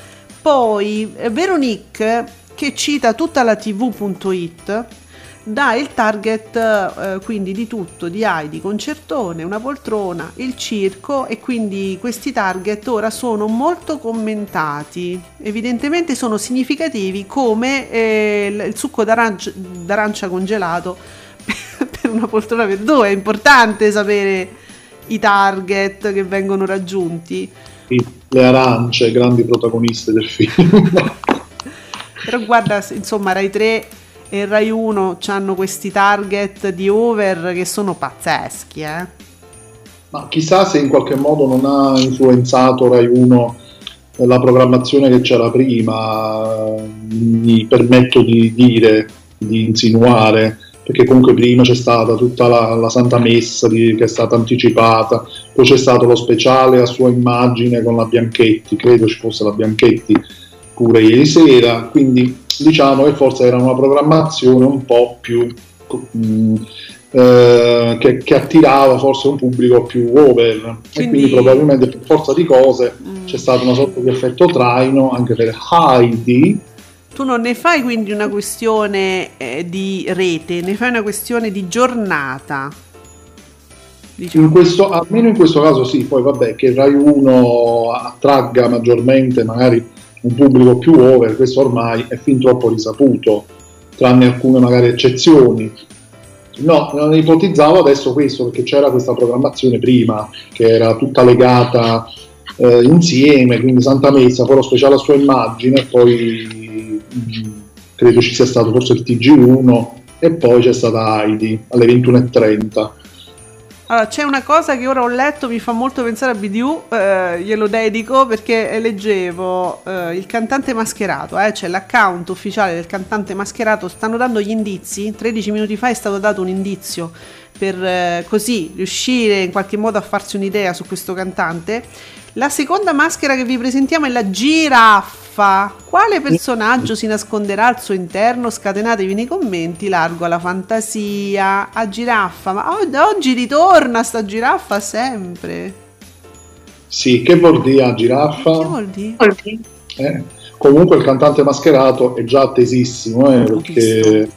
poi eh, Veronique, che cita tutta la tv.it, dà il target eh, quindi di tutto, di Heidi, concertone, una poltrona, il circo e quindi questi target ora sono molto commentati, evidentemente sono significativi come eh, il succo d'arancia, d'arancia congelato per una poltrona per due, è importante sapere i target che vengono raggiunti le arance, grandi protagoniste del film. Però guarda, insomma, Rai 3 e Rai 1 hanno questi target di over che sono pazzeschi, eh? Ma chissà se in qualche modo non ha influenzato Rai 1 la programmazione che c'era prima, mi permetto di dire, di insinuare, perché comunque prima c'è stata tutta la, la Santa Messa di, che è stata anticipata, poi c'è stato lo speciale a sua immagine con la Bianchetti, credo ci fosse la Bianchetti pure ieri sera, quindi diciamo che forse era una programmazione un po' più mh, mm, eh, che, che, attirava forse un pubblico più over quindi... e quindi probabilmente per forza di cose mm. c'è stato una sorta di effetto traino anche per Heidi tu non ne fai quindi una questione eh, di rete, ne fai una questione di giornata. Diciamo. In questo, almeno in questo caso sì, poi vabbè che Rai 1 attragga maggiormente magari un pubblico più over, questo ormai è fin troppo risaputo, tranne alcune magari eccezioni. No, non ipotizzavo adesso questo perché c'era questa programmazione prima che era tutta legata eh, insieme, quindi Santa Messa, poi lo speciale a sua immagine, poi credo ci sia stato forse il TG1 e poi c'è stata Heidi alle 21.30. Allora, c'è una cosa che ora ho letto, mi fa molto pensare a BDU, eh, glielo dedico perché leggevo eh, il cantante mascherato, eh, c'è l'account ufficiale del cantante mascherato, stanno dando gli indizi, 13 minuti fa è stato dato un indizio per eh, così riuscire in qualche modo a farsi un'idea su questo cantante. La seconda maschera che vi presentiamo è la giraffa. Quale personaggio si nasconderà al suo interno? Scatenatevi nei commenti, largo alla fantasia. A giraffa, ma oggi ritorna sta giraffa sempre. Sì, che vuol dire a giraffa? Che vuol dire? Eh, comunque il cantante mascherato è già attesissimo, eh, perché eh,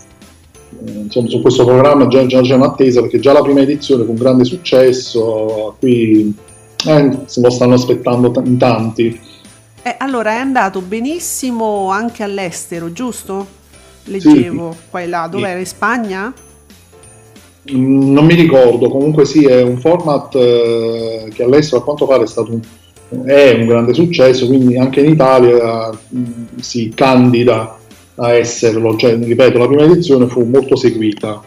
insomma, su questo programma già, già c'è un'attesa perché già la prima edizione con grande successo, qui eh, se lo stanno aspettando t- in tanti. Eh, allora è andato benissimo anche all'estero, giusto? Leggevo sì. qua e là, dove era? In Spagna? Mm, non mi ricordo, comunque sì, è un format eh, che all'estero a quanto pare è stato un, è un grande successo, quindi anche in Italia mh, mm, si candida a esserlo, cioè ripeto, la prima edizione fu molto seguita.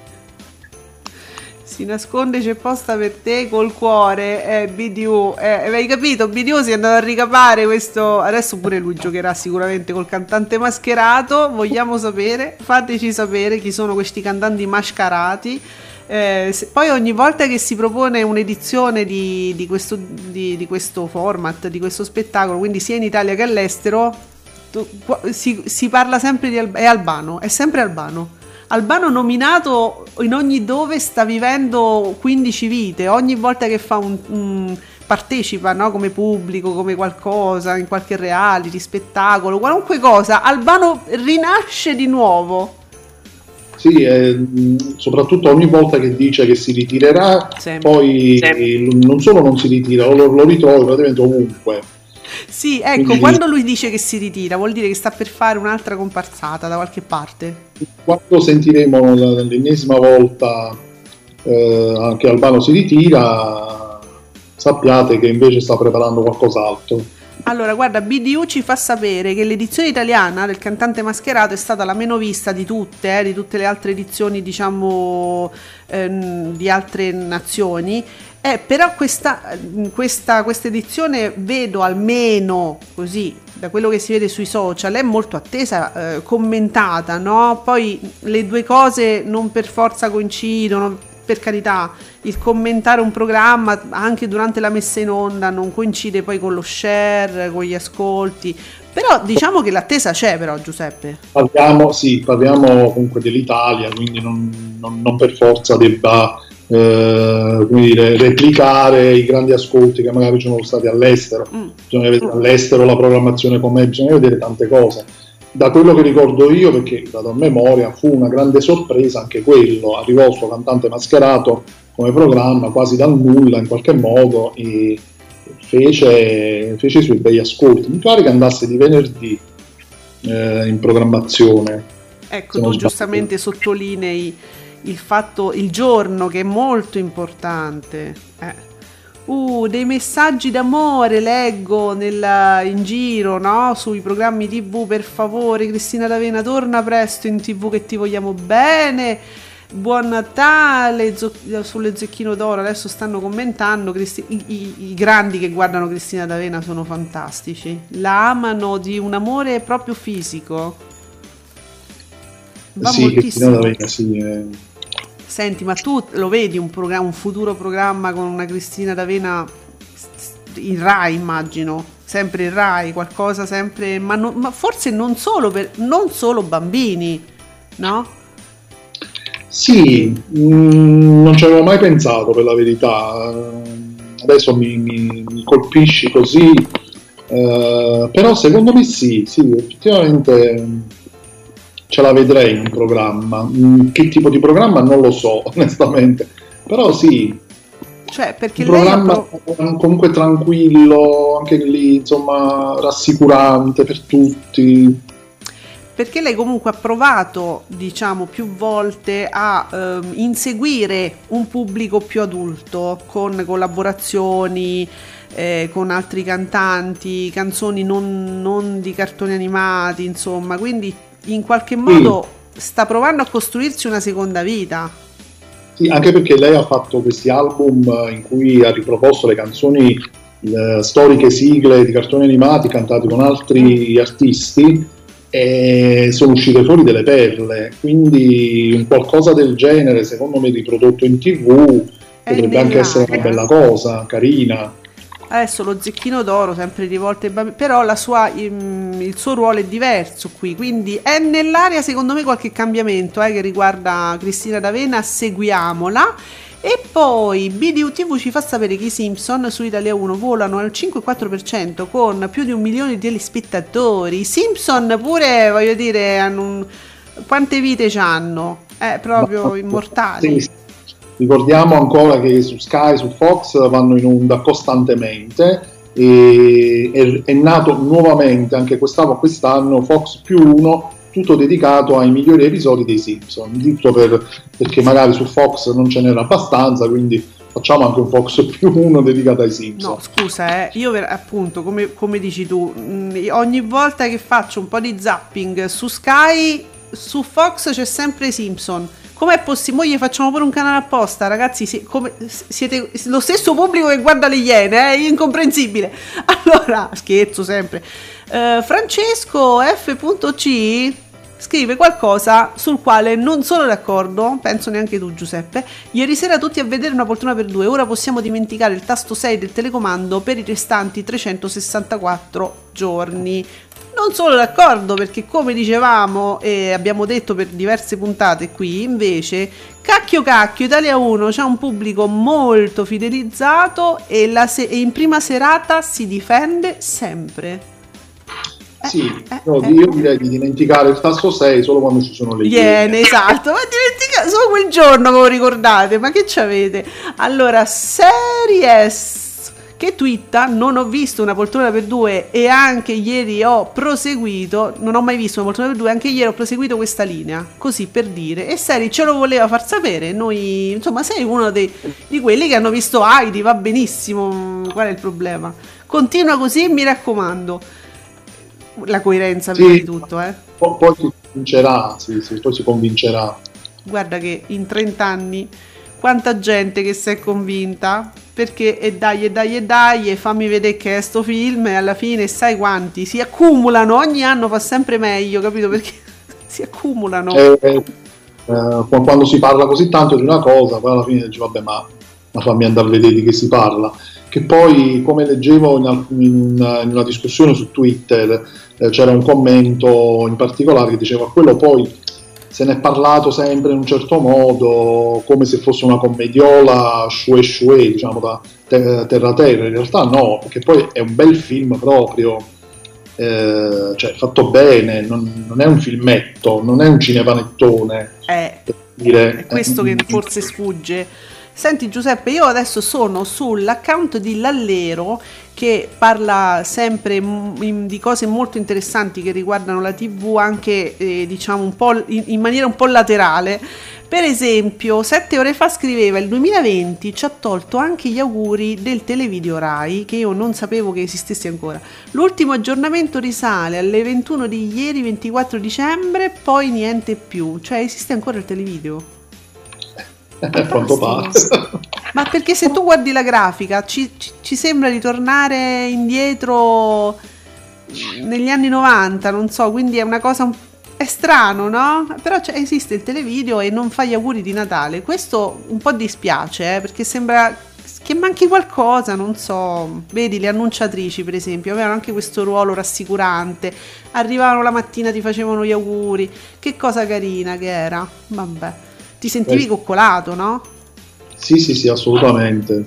Si nasconde c'è posta per te col cuore, eh, BDU, eh, hai capito? BDU si è andato a ricapare questo, adesso pure lui giocherà sicuramente col cantante mascherato, vogliamo sapere, fateci sapere chi sono questi cantanti mascherati. Eh, se, poi ogni volta che si propone un'edizione di, di, questo, di, di, questo, format, di questo spettacolo, quindi sia in Italia che all'estero, tu, si, si, parla sempre di Al- è Albano, è sempre Albano. Albano nominato in ogni dove sta vivendo 15 vite, ogni volta che fa un, un partecipa no? come pubblico, come qualcosa, in qualche reality, spettacolo, qualunque cosa, Albano rinasce di nuovo. Sì, eh, soprattutto ogni volta che dice che si ritirerà, Sempre. poi Sempre. non solo non si ritira, lo, lo ritrovi praticamente ovunque. Sì, ecco, Quindi, quando lui dice che si ritira, vuol dire che sta per fare un'altra comparsata da qualche parte. Quando sentiremo l'ennesima volta eh, che Albano si ritira, sappiate che invece sta preparando qualcos'altro. Allora, guarda, BDU ci fa sapere che l'edizione italiana del cantante mascherato è stata la meno vista di tutte, eh, di tutte le altre edizioni, diciamo, ehm, di altre nazioni Eh, però questa, questa, edizione vedo almeno così, da quello che si vede sui social, è molto attesa, eh, commentata, no? Poi le due cose non per forza coincidono, per carità, il commentare un programma anche durante la messa in onda non coincide poi con lo share, con gli ascolti, però diciamo che l'attesa c'è però Giuseppe. Parliamo, sì, parliamo comunque dell'Italia, quindi non, non, non per forza debba eh, dire, replicare i grandi ascolti che magari ci sono stati all'estero. Mm. Bisogna vedere all'estero la programmazione com'è, bisogna vedere tante cose. Da quello che ricordo io, perché vado a memoria, fu una grande sorpresa anche quello. Arrivò il suo cantante mascherato come programma quasi dal nulla in qualche modo e fece, fece i suoi bei ascolti. Mi pare che andasse di venerdì eh, in programmazione. Ecco, tu giustamente sottolinei il fatto, il giorno che è molto importante. Eh. Uh, dei messaggi d'amore leggo nella, in giro, no? Sui programmi TV, per favore, Cristina D'Avena torna presto in TV che ti vogliamo bene. Buon Natale zo- sulle Zecchino d'Oro. Adesso stanno commentando. Cristi- i, i, I, grandi che guardano Cristina D'Avena sono fantastici. La amano di un amore proprio fisico. Va sì, Cristina D'Avena, sì. Eh Senti, ma tu lo vedi un, programma, un futuro programma con una Cristina D'Avena in Rai, immagino? Sempre in Rai, qualcosa sempre... Ma, no, ma forse non solo, per, non solo bambini, no? Sì, mh, mm, non ci avevo mai pensato per la verità. Adesso mi, mi, mi colpisci così, uh, però secondo me sì, sì, effettivamente ce la vedrei in programma. Mm, che tipo di programma non lo so, onestamente. Però sì. Cioè, perché un programma pro... comunque tranquillo, anche lì, insomma, rassicurante per tutti. Perché lei comunque ha provato, diciamo, più volte a ehm, inseguire un pubblico più adulto con collaborazioni, eh, con altri cantanti, canzoni non, non di cartoni animati, insomma, quindi in qualche modo sì. sta provando a costruirsi una seconda vita. Sì, anche perché lei ha fatto questi album in cui ha riproposto le canzoni le storiche sigle di cartoni animati cantate con altri mm. artisti e sono uscite fuori delle perle quindi un qualcosa del genere secondo me riprodotto in tv potrebbe anche essere una bella cosa carina adesso lo zecchino d'oro sempre rivolto ai bambini però sua, il, suo ruolo è diverso qui quindi è nell'aria secondo me qualche cambiamento eh, che riguarda Cristina D'Avena seguiamola e poi BDU TV ci fa sapere che i Simpson su Italia 1 volano al 5,4% con più di un milione di telespettatori. I Simpson pure, voglio dire, hanno un... quante vite hanno? È proprio immortali. Sì, Ricordiamo ancora che su Sky, su Fox vanno in onda costantemente e è, è nato nuovamente anche quest'anno, quest'anno Fox più uno tutto dedicato ai migliori episodi dei Simpson, tutto per, perché magari su Fox non ce n'era abbastanza, quindi facciamo anche un Fox più uno dedicato ai Simpson. No, scusa, eh, io appunto, come, come dici tu, mm, ogni volta che faccio un po' di zapping su Sky, su Fox c'è sempre i Simpson Com'è possibile? Gli facciamo pure un canale apposta, ragazzi. Si, come, siete lo stesso pubblico che guarda le Iene, è eh? incomprensibile. Allora, scherzo sempre. Uh, Francesco F.C scrive qualcosa sul quale non sono d'accordo, penso neanche tu Giuseppe. Ieri sera tutti a vedere una poltrona per due, ora possiamo dimenticare il tasto 6 del telecomando per i restanti 364 giorni. Non sono d'accordo perché come dicevamo e abbiamo detto per diverse puntate qui, invece, cacchio cacchio, Italia 1 c'ha un pubblico molto fidelizzato e, se- e in prima serata si difende sempre. Sì, eh, no, eh, io direi di dimenticare il tasto 6 solo quando ci sono le iene. esatto, ma dimenticate solo quel giorno, ve lo ricordate? Ma che ci avete? Allora, Series che twitta non ho visto una poltrona per due e anche ieri ho proseguito non ho mai visto una poltrona per due anche ieri ho proseguito questa linea così per dire. E Seri ce lo voleva far sapere noi insomma sei uno dei, di quelli che hanno visto Heidi va benissimo qual è il problema? Continua così mi raccomando. La coerenza sì, prima di tutto eh. poi, poi si convincerà sì, sì, poi si convincerà. Guarda che in 30 anni quanta gente che si è convinta perché e dai e dai e dai e fammi vedere che è sto film e alla fine sai quanti si accumulano ogni anno fa sempre meglio capito perché si accumulano Eh, eh, quando si parla così tanto di una cosa, poi alla fine dici vabbè ma, ma fammi andare a vedere di che si parla. Che poi, come leggevo in, in in una discussione su Twitter, eh, c'era un commento in particolare che diceva quello poi se ne è parlato sempre in un certo modo, come se fosse una commediola shue shue, diciamo da te- terra terra. In realtà no, perché poi è un bel film proprio, eh, cioè fatto bene, non, non è un filmetto, non è un cinepanettone. Eh, per dire. è questo che Eh, forse sfugge senti Giuseppe io adesso sono sull'account di Lallero che parla sempre di cose molto interessanti che riguardano la tv anche eh, diciamo un po' in maniera un po' laterale per esempio, sette ore fa scriveva il 2020 ci ha tolto anche gli auguri del televideo Rai, che io non sapevo che esistesse ancora. L'ultimo aggiornamento risale alle 21 di ieri, 24 dicembre, poi niente più. Cioè esiste ancora il televideo? Quanto pare. Ma perché se tu guardi la grafica ci, ci- ci sembra di tornare indietro negli anni 90, non so, quindi è una cosa un è strano, no? Però esiste il televideo e non fa gli auguri di Natale. Questo un po' dispiace, eh, perché sembra che manchi qualcosa, non so. Vedi, le annunciatrici, per esempio, avevano anche questo ruolo rassicurante. Arrivavano la mattina, ti facevano gli auguri. Che cosa carina che era. Vabbè. Ti sentivi Eh. coccolato, no? Sì, sì, sì, assolutamente.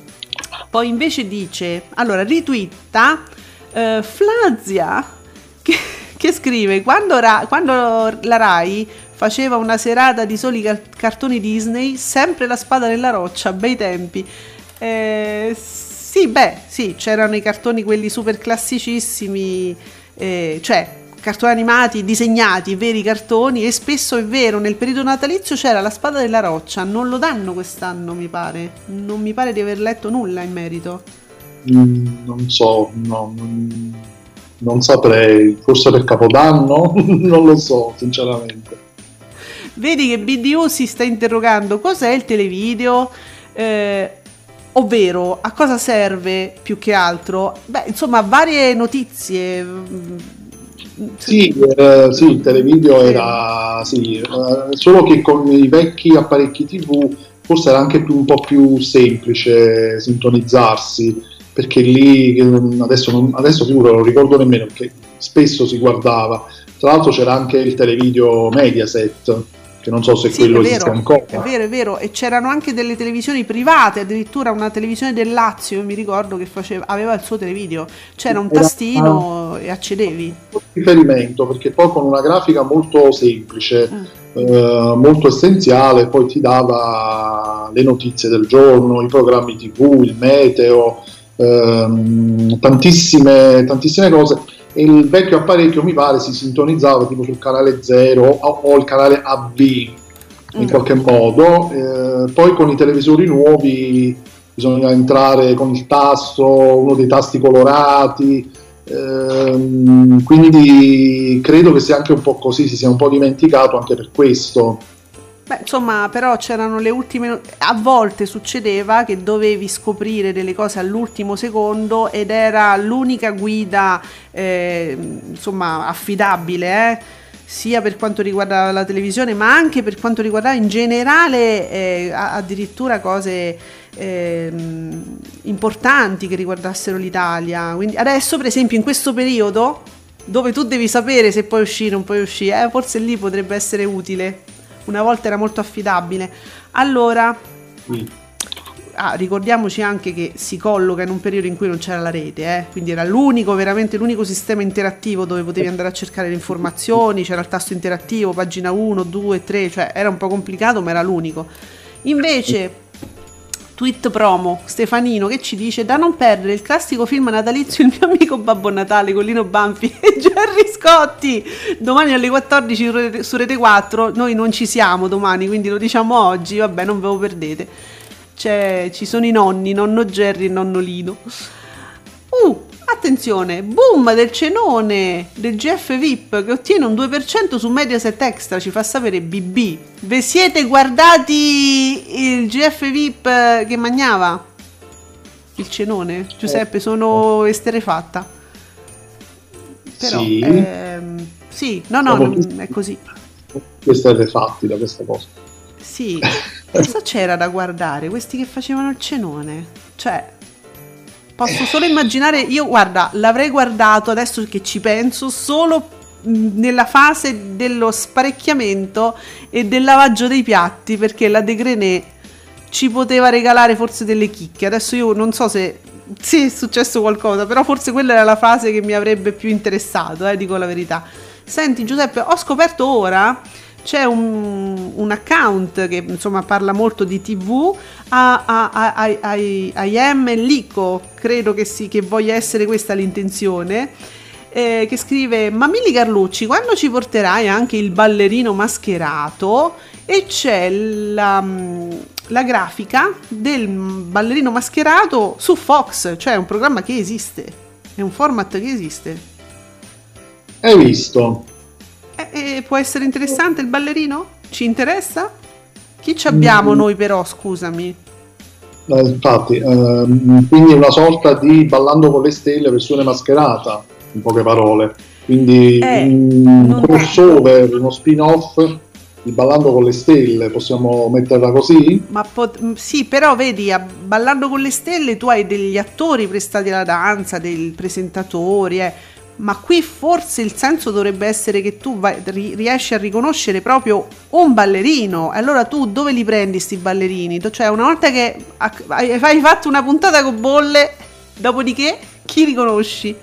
Poi invece dice, allora ritwitta eh, Flavia che, che scrive quando, Ra- quando la Rai faceva una serata di soli car- cartoni Disney, sempre la spada nella roccia, bei tempi. Eh, sì, beh, sì, c'erano i cartoni quelli super classicissimi, eh, cioè cartoni animati disegnati, veri cartoni e spesso è vero, nel periodo natalizio c'era la spada della roccia, non lo danno quest'anno mi pare, non mi pare di aver letto nulla in merito. Mm, non so, no, non, non saprei, forse per Capodanno, non lo so, sinceramente. Vedi che BDU si sta interrogando cos'è il televideo, eh, ovvero a cosa serve più che altro. Beh, insomma, varie notizie. Sì, eh, sì, il televideo era sì, eh, solo che con i vecchi apparecchi TV forse era anche più- un po' più semplice sintonizzarsi, perché lì adesso, non, adesso figura, non ricordo nemmeno perché spesso si guardava. Tra l'altro c'era anche il televideo Mediaset, che non so se Sì, quello esiste ancora. è vero, è vero. E c'erano anche delle televisioni private, addirittura una televisione del Lazio, io mi ricordo che faceva, aveva il suo televideo. C'era un tastino e accedevi. riferimento perché poi con una grafica molto semplice, Mm. eh, molto essenziale, poi ti dava le notizie del giorno, i programmi TV, il meteo, ehm, tantissime, tantissime cose. E il vecchio apparecchio mi pare si sintonizzava tipo sul canale 0 o, il canale AB in Mm. qualche modo. Eh, poi con i televisori nuovi bisogna entrare con il tasto, uno dei tasti colorati. Ehm, quindi credo che sia anche un po' così, si sia un po' dimenticato anche per questo. Beh, insomma, però c'erano le ultime. A volte succedeva che dovevi scoprire delle cose all'ultimo secondo ed era l'unica guida, eh, insomma, affidabile, eh, sia per quanto riguarda la televisione, ma anche per quanto riguardava in generale eh, addirittura cose ehm, importanti che riguardassero l'Italia. Quindi adesso, per esempio, in questo periodo dove tu devi sapere se puoi uscire o non puoi uscire, eh, forse lì potrebbe essere utile. Una volta era molto affidabile. Allora, Sì. ah, ricordiamoci anche che si colloca in un periodo in cui non c'era la rete, eh, quindi era l'unico, veramente l'unico sistema interattivo dove potevi andare a cercare le informazioni, c'era il tasto interattivo, pagina 1, 2, 3, cioè era un po' complicato, ma era l'unico. Invece, tweet promo, Stefanino che ci dice da non perdere il classico film natalizio Il mio amico Babbo Natale con Lino Banfi e Gerry Scotti. Domani alle 14 su Rete- su Rete 4 noi non ci siamo domani quindi lo diciamo oggi vabbè non ve lo perdete. C'è- ci sono i nonni nonno Gerry e nonno Lino. Uh, Attenzione, boom del cenone del GF VIP che ottiene un 2% su Mediaset Extra, ci fa sapere BB. Ve siete guardati il GF VIP che magnava? Il cenone? Giuseppe, sono esterefatta. Però, Sì. ehm, sì, no, no, non- è così. Questo è fatti da questa cosa. Sì, cosa c'era da guardare? Questi che facevano il cenone? Cioè, posso solo immaginare, io guarda, l'avrei guardato adesso che ci penso solo nella fase dello sparecchiamento e del lavaggio dei piatti perché la De Grenet ci poteva regalare forse delle chicche. Adesso io non so se sì, è successo qualcosa, però forse quella era la fase che mi avrebbe più interessato, eh, dico la verità. Senti Giuseppe, ho scoperto ora c'è un, un account che insomma parla molto di tv a, a, a, a, a, Lico credo che, sì, che voglia essere questa l'intenzione eh, che scrive Mamili Carlucci quando ci porterai anche il ballerino mascherato e c'è la, la grafica del ballerino mascherato su Fox cioè un programma che esiste è un format che esiste Hai visto? Eh, eh, può essere interessante il ballerino? Ci interessa? Chi ci abbiamo Mm. noi però, scusami? Eh, infatti, ehm, quindi è una sorta di Ballando con le stelle versione mascherata, in poche parole. Quindi Eh, un crossover, uno spin-off di Ballando con le stelle, possiamo metterla così? Ma pot- m, sì, però vedi, a Ballando con le stelle tu hai degli attori prestati alla danza, dei presentatori, eh. Ma qui forse il senso dovrebbe essere che tu vai- ri- riesci a riconoscere proprio un ballerino. E Allora tu dove li prendi sti ballerini? Cioè, una volta che ha- hai fatto una puntata con bolle, dopodiché chi riconosci?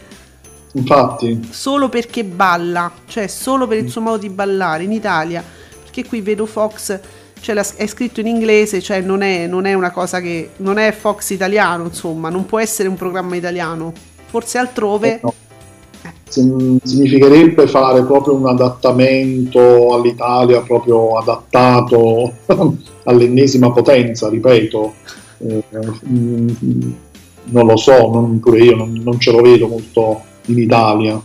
Infatti, solo perché balla, cioè solo per il suo modo di ballare in Italia, perché qui vedo Fox, cioè è scritto in inglese, cioè non è, non è una cosa che, non è Fox italiano, insomma, non può essere un programma italiano, forse altrove, eh, no. Significherebbe fare proprio un adattamento all'Italia, proprio adattato all'ennesima potenza, ripeto. Eh, non lo so, non- pure io non, non ce lo vedo molto in Italia.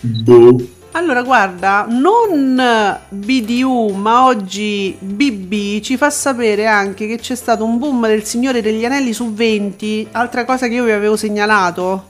Boh. Allora, guarda, non BDU, ma oggi BB ci fa sapere anche che c'è stato un boom del Signore degli Anelli su 20, altra cosa che io vi avevo segnalato,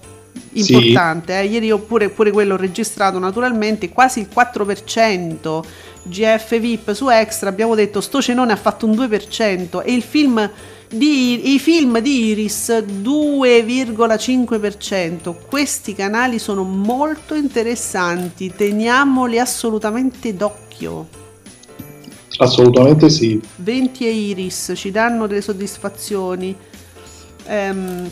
Sì. importante, eh. ieri io pure, pure quello ho registrato naturalmente, quasi il 4%, GF VIP su Extra, abbiamo detto sto cenone ha fatto un 2% e il film di, i film di Iris 2,5%. Questi canali sono molto interessanti, teniamoli assolutamente d'occhio. Assolutamente sì. 20 e Iris ci danno delle soddisfazioni. Ehm,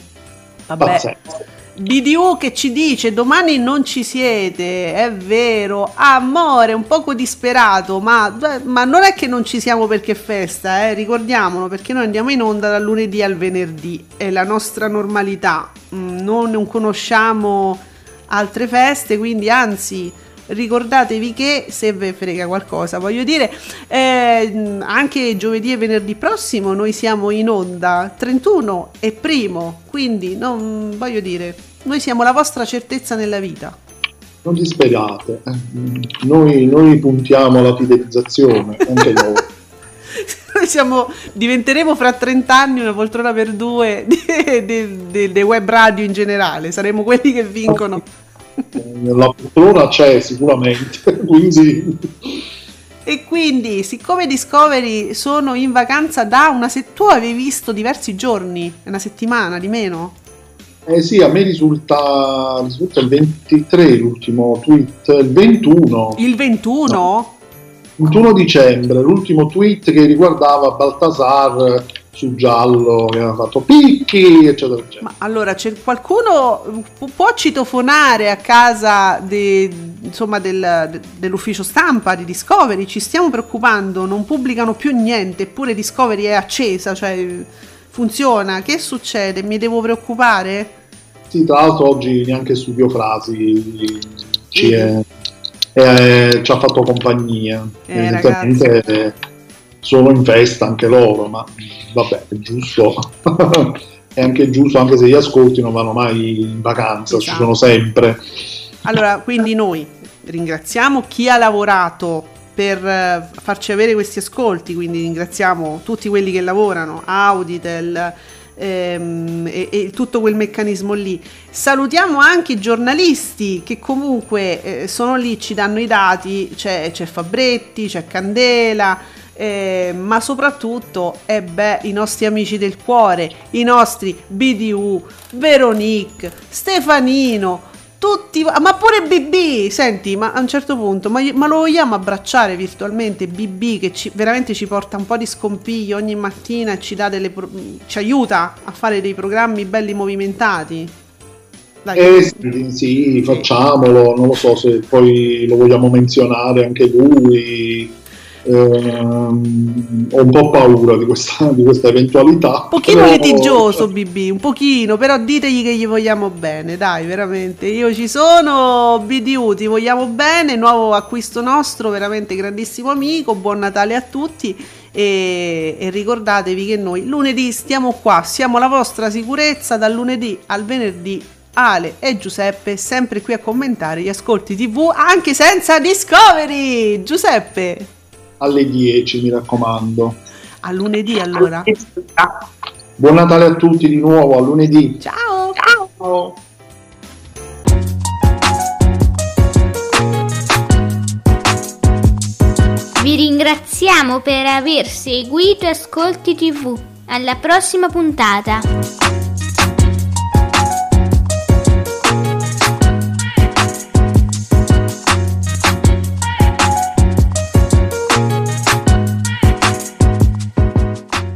vabbè. Pazzesco. BDU che ci dice domani non ci siete, è vero, amore, un poco disperato, ma, ma non è che non ci siamo perché è festa, eh? ricordiamolo, perché noi andiamo in onda dal lunedì al venerdì, è la nostra normalità, Mm, non conosciamo altre feste, quindi anzi ricordatevi che se ve frega qualcosa voglio dire eh, anche giovedì e venerdì prossimo noi siamo in onda 31 e primo quindi non voglio dire noi siamo la vostra certezza nella vita Non disperate. eh. Noi, noi puntiamo alla fidelizzazione, anche noi. noi siamo, diventeremo fra 30 anni una poltrona per due dei web radio in generale saremo quelli che vincono La poltrona c'è sicuramente, quindi E quindi, siccome Discovery sono in vacanza da una settimana, tu avevi visto diversi giorni, una settimana di meno? Eh sì, a me risulta, risulta il 23 l'ultimo tweet, il 21, Il 21? 21 dicembre, l'ultimo tweet che riguardava Baltasar su giallo che aveva fatto picchi, eccetera, eccetera. Ma allora c'è qualcuno pu- può citofonare a casa de- insomma, del- de- dell'ufficio stampa di Discovery? Ci stiamo preoccupando, non pubblicano più niente, eppure Discovery è accesa, cioè funziona. Che succede? Mi devo preoccupare? Sì, tra l'altro oggi neanche Studio Frasi ci, è- è- ci ha fatto compagnia. Eh, Evidentemente eh, sono in festa anche loro, ma vabbè, è giusto è anche giusto, anche se gli ascolti non vanno mai in vacanza, ci Esatto. sono sempre. Allora, quindi noi ringraziamo chi ha lavorato per eh, farci avere questi ascolti, quindi ringraziamo tutti quelli che lavorano, Auditel ehm, e, e tutto quel meccanismo lì. Salutiamo anche i giornalisti che comunque eh, sono lì, ci danno i dati, c'è, c'è Fabretti, c'è Candela, eh, ma soprattutto eh beh, i nostri amici del cuore, i nostri BDU, Veronique, Stefanino, tutti, ma pure BB, senti, ma a un certo punto, ma, ma lo vogliamo abbracciare virtualmente BB che ci, veramente ci porta un po' di scompiglio ogni mattina e ci, delle ci aiuta a fare dei programmi belli movimentati? Dai, Eh sì, sì, facciamolo, non lo so se poi lo vogliamo menzionare anche lui. Ehm, ho un po' paura di questa, di questa eventualità. Un pochino però- litigioso BB, un pochino, però ditegli che gli vogliamo bene, dai, veramente. Io ci sono, BDU, ti vogliamo bene, nuovo acquisto nostro, veramente grandissimo amico, buon Natale a tutti e, e ricordatevi che noi lunedì stiamo qua, siamo la vostra sicurezza dal lunedì al venerdì. Ale e Giuseppe sempre qui a commentare gli ascolti TV anche senza Discovery. Giuseppe, Alle 10, mi raccomando. a lunedì allora. Buon Natale a tutti di nuovo, a lunedì. Ciao. Ciao. Vi ringraziamo per aver seguito Ascolti TV. Alla prossima puntata.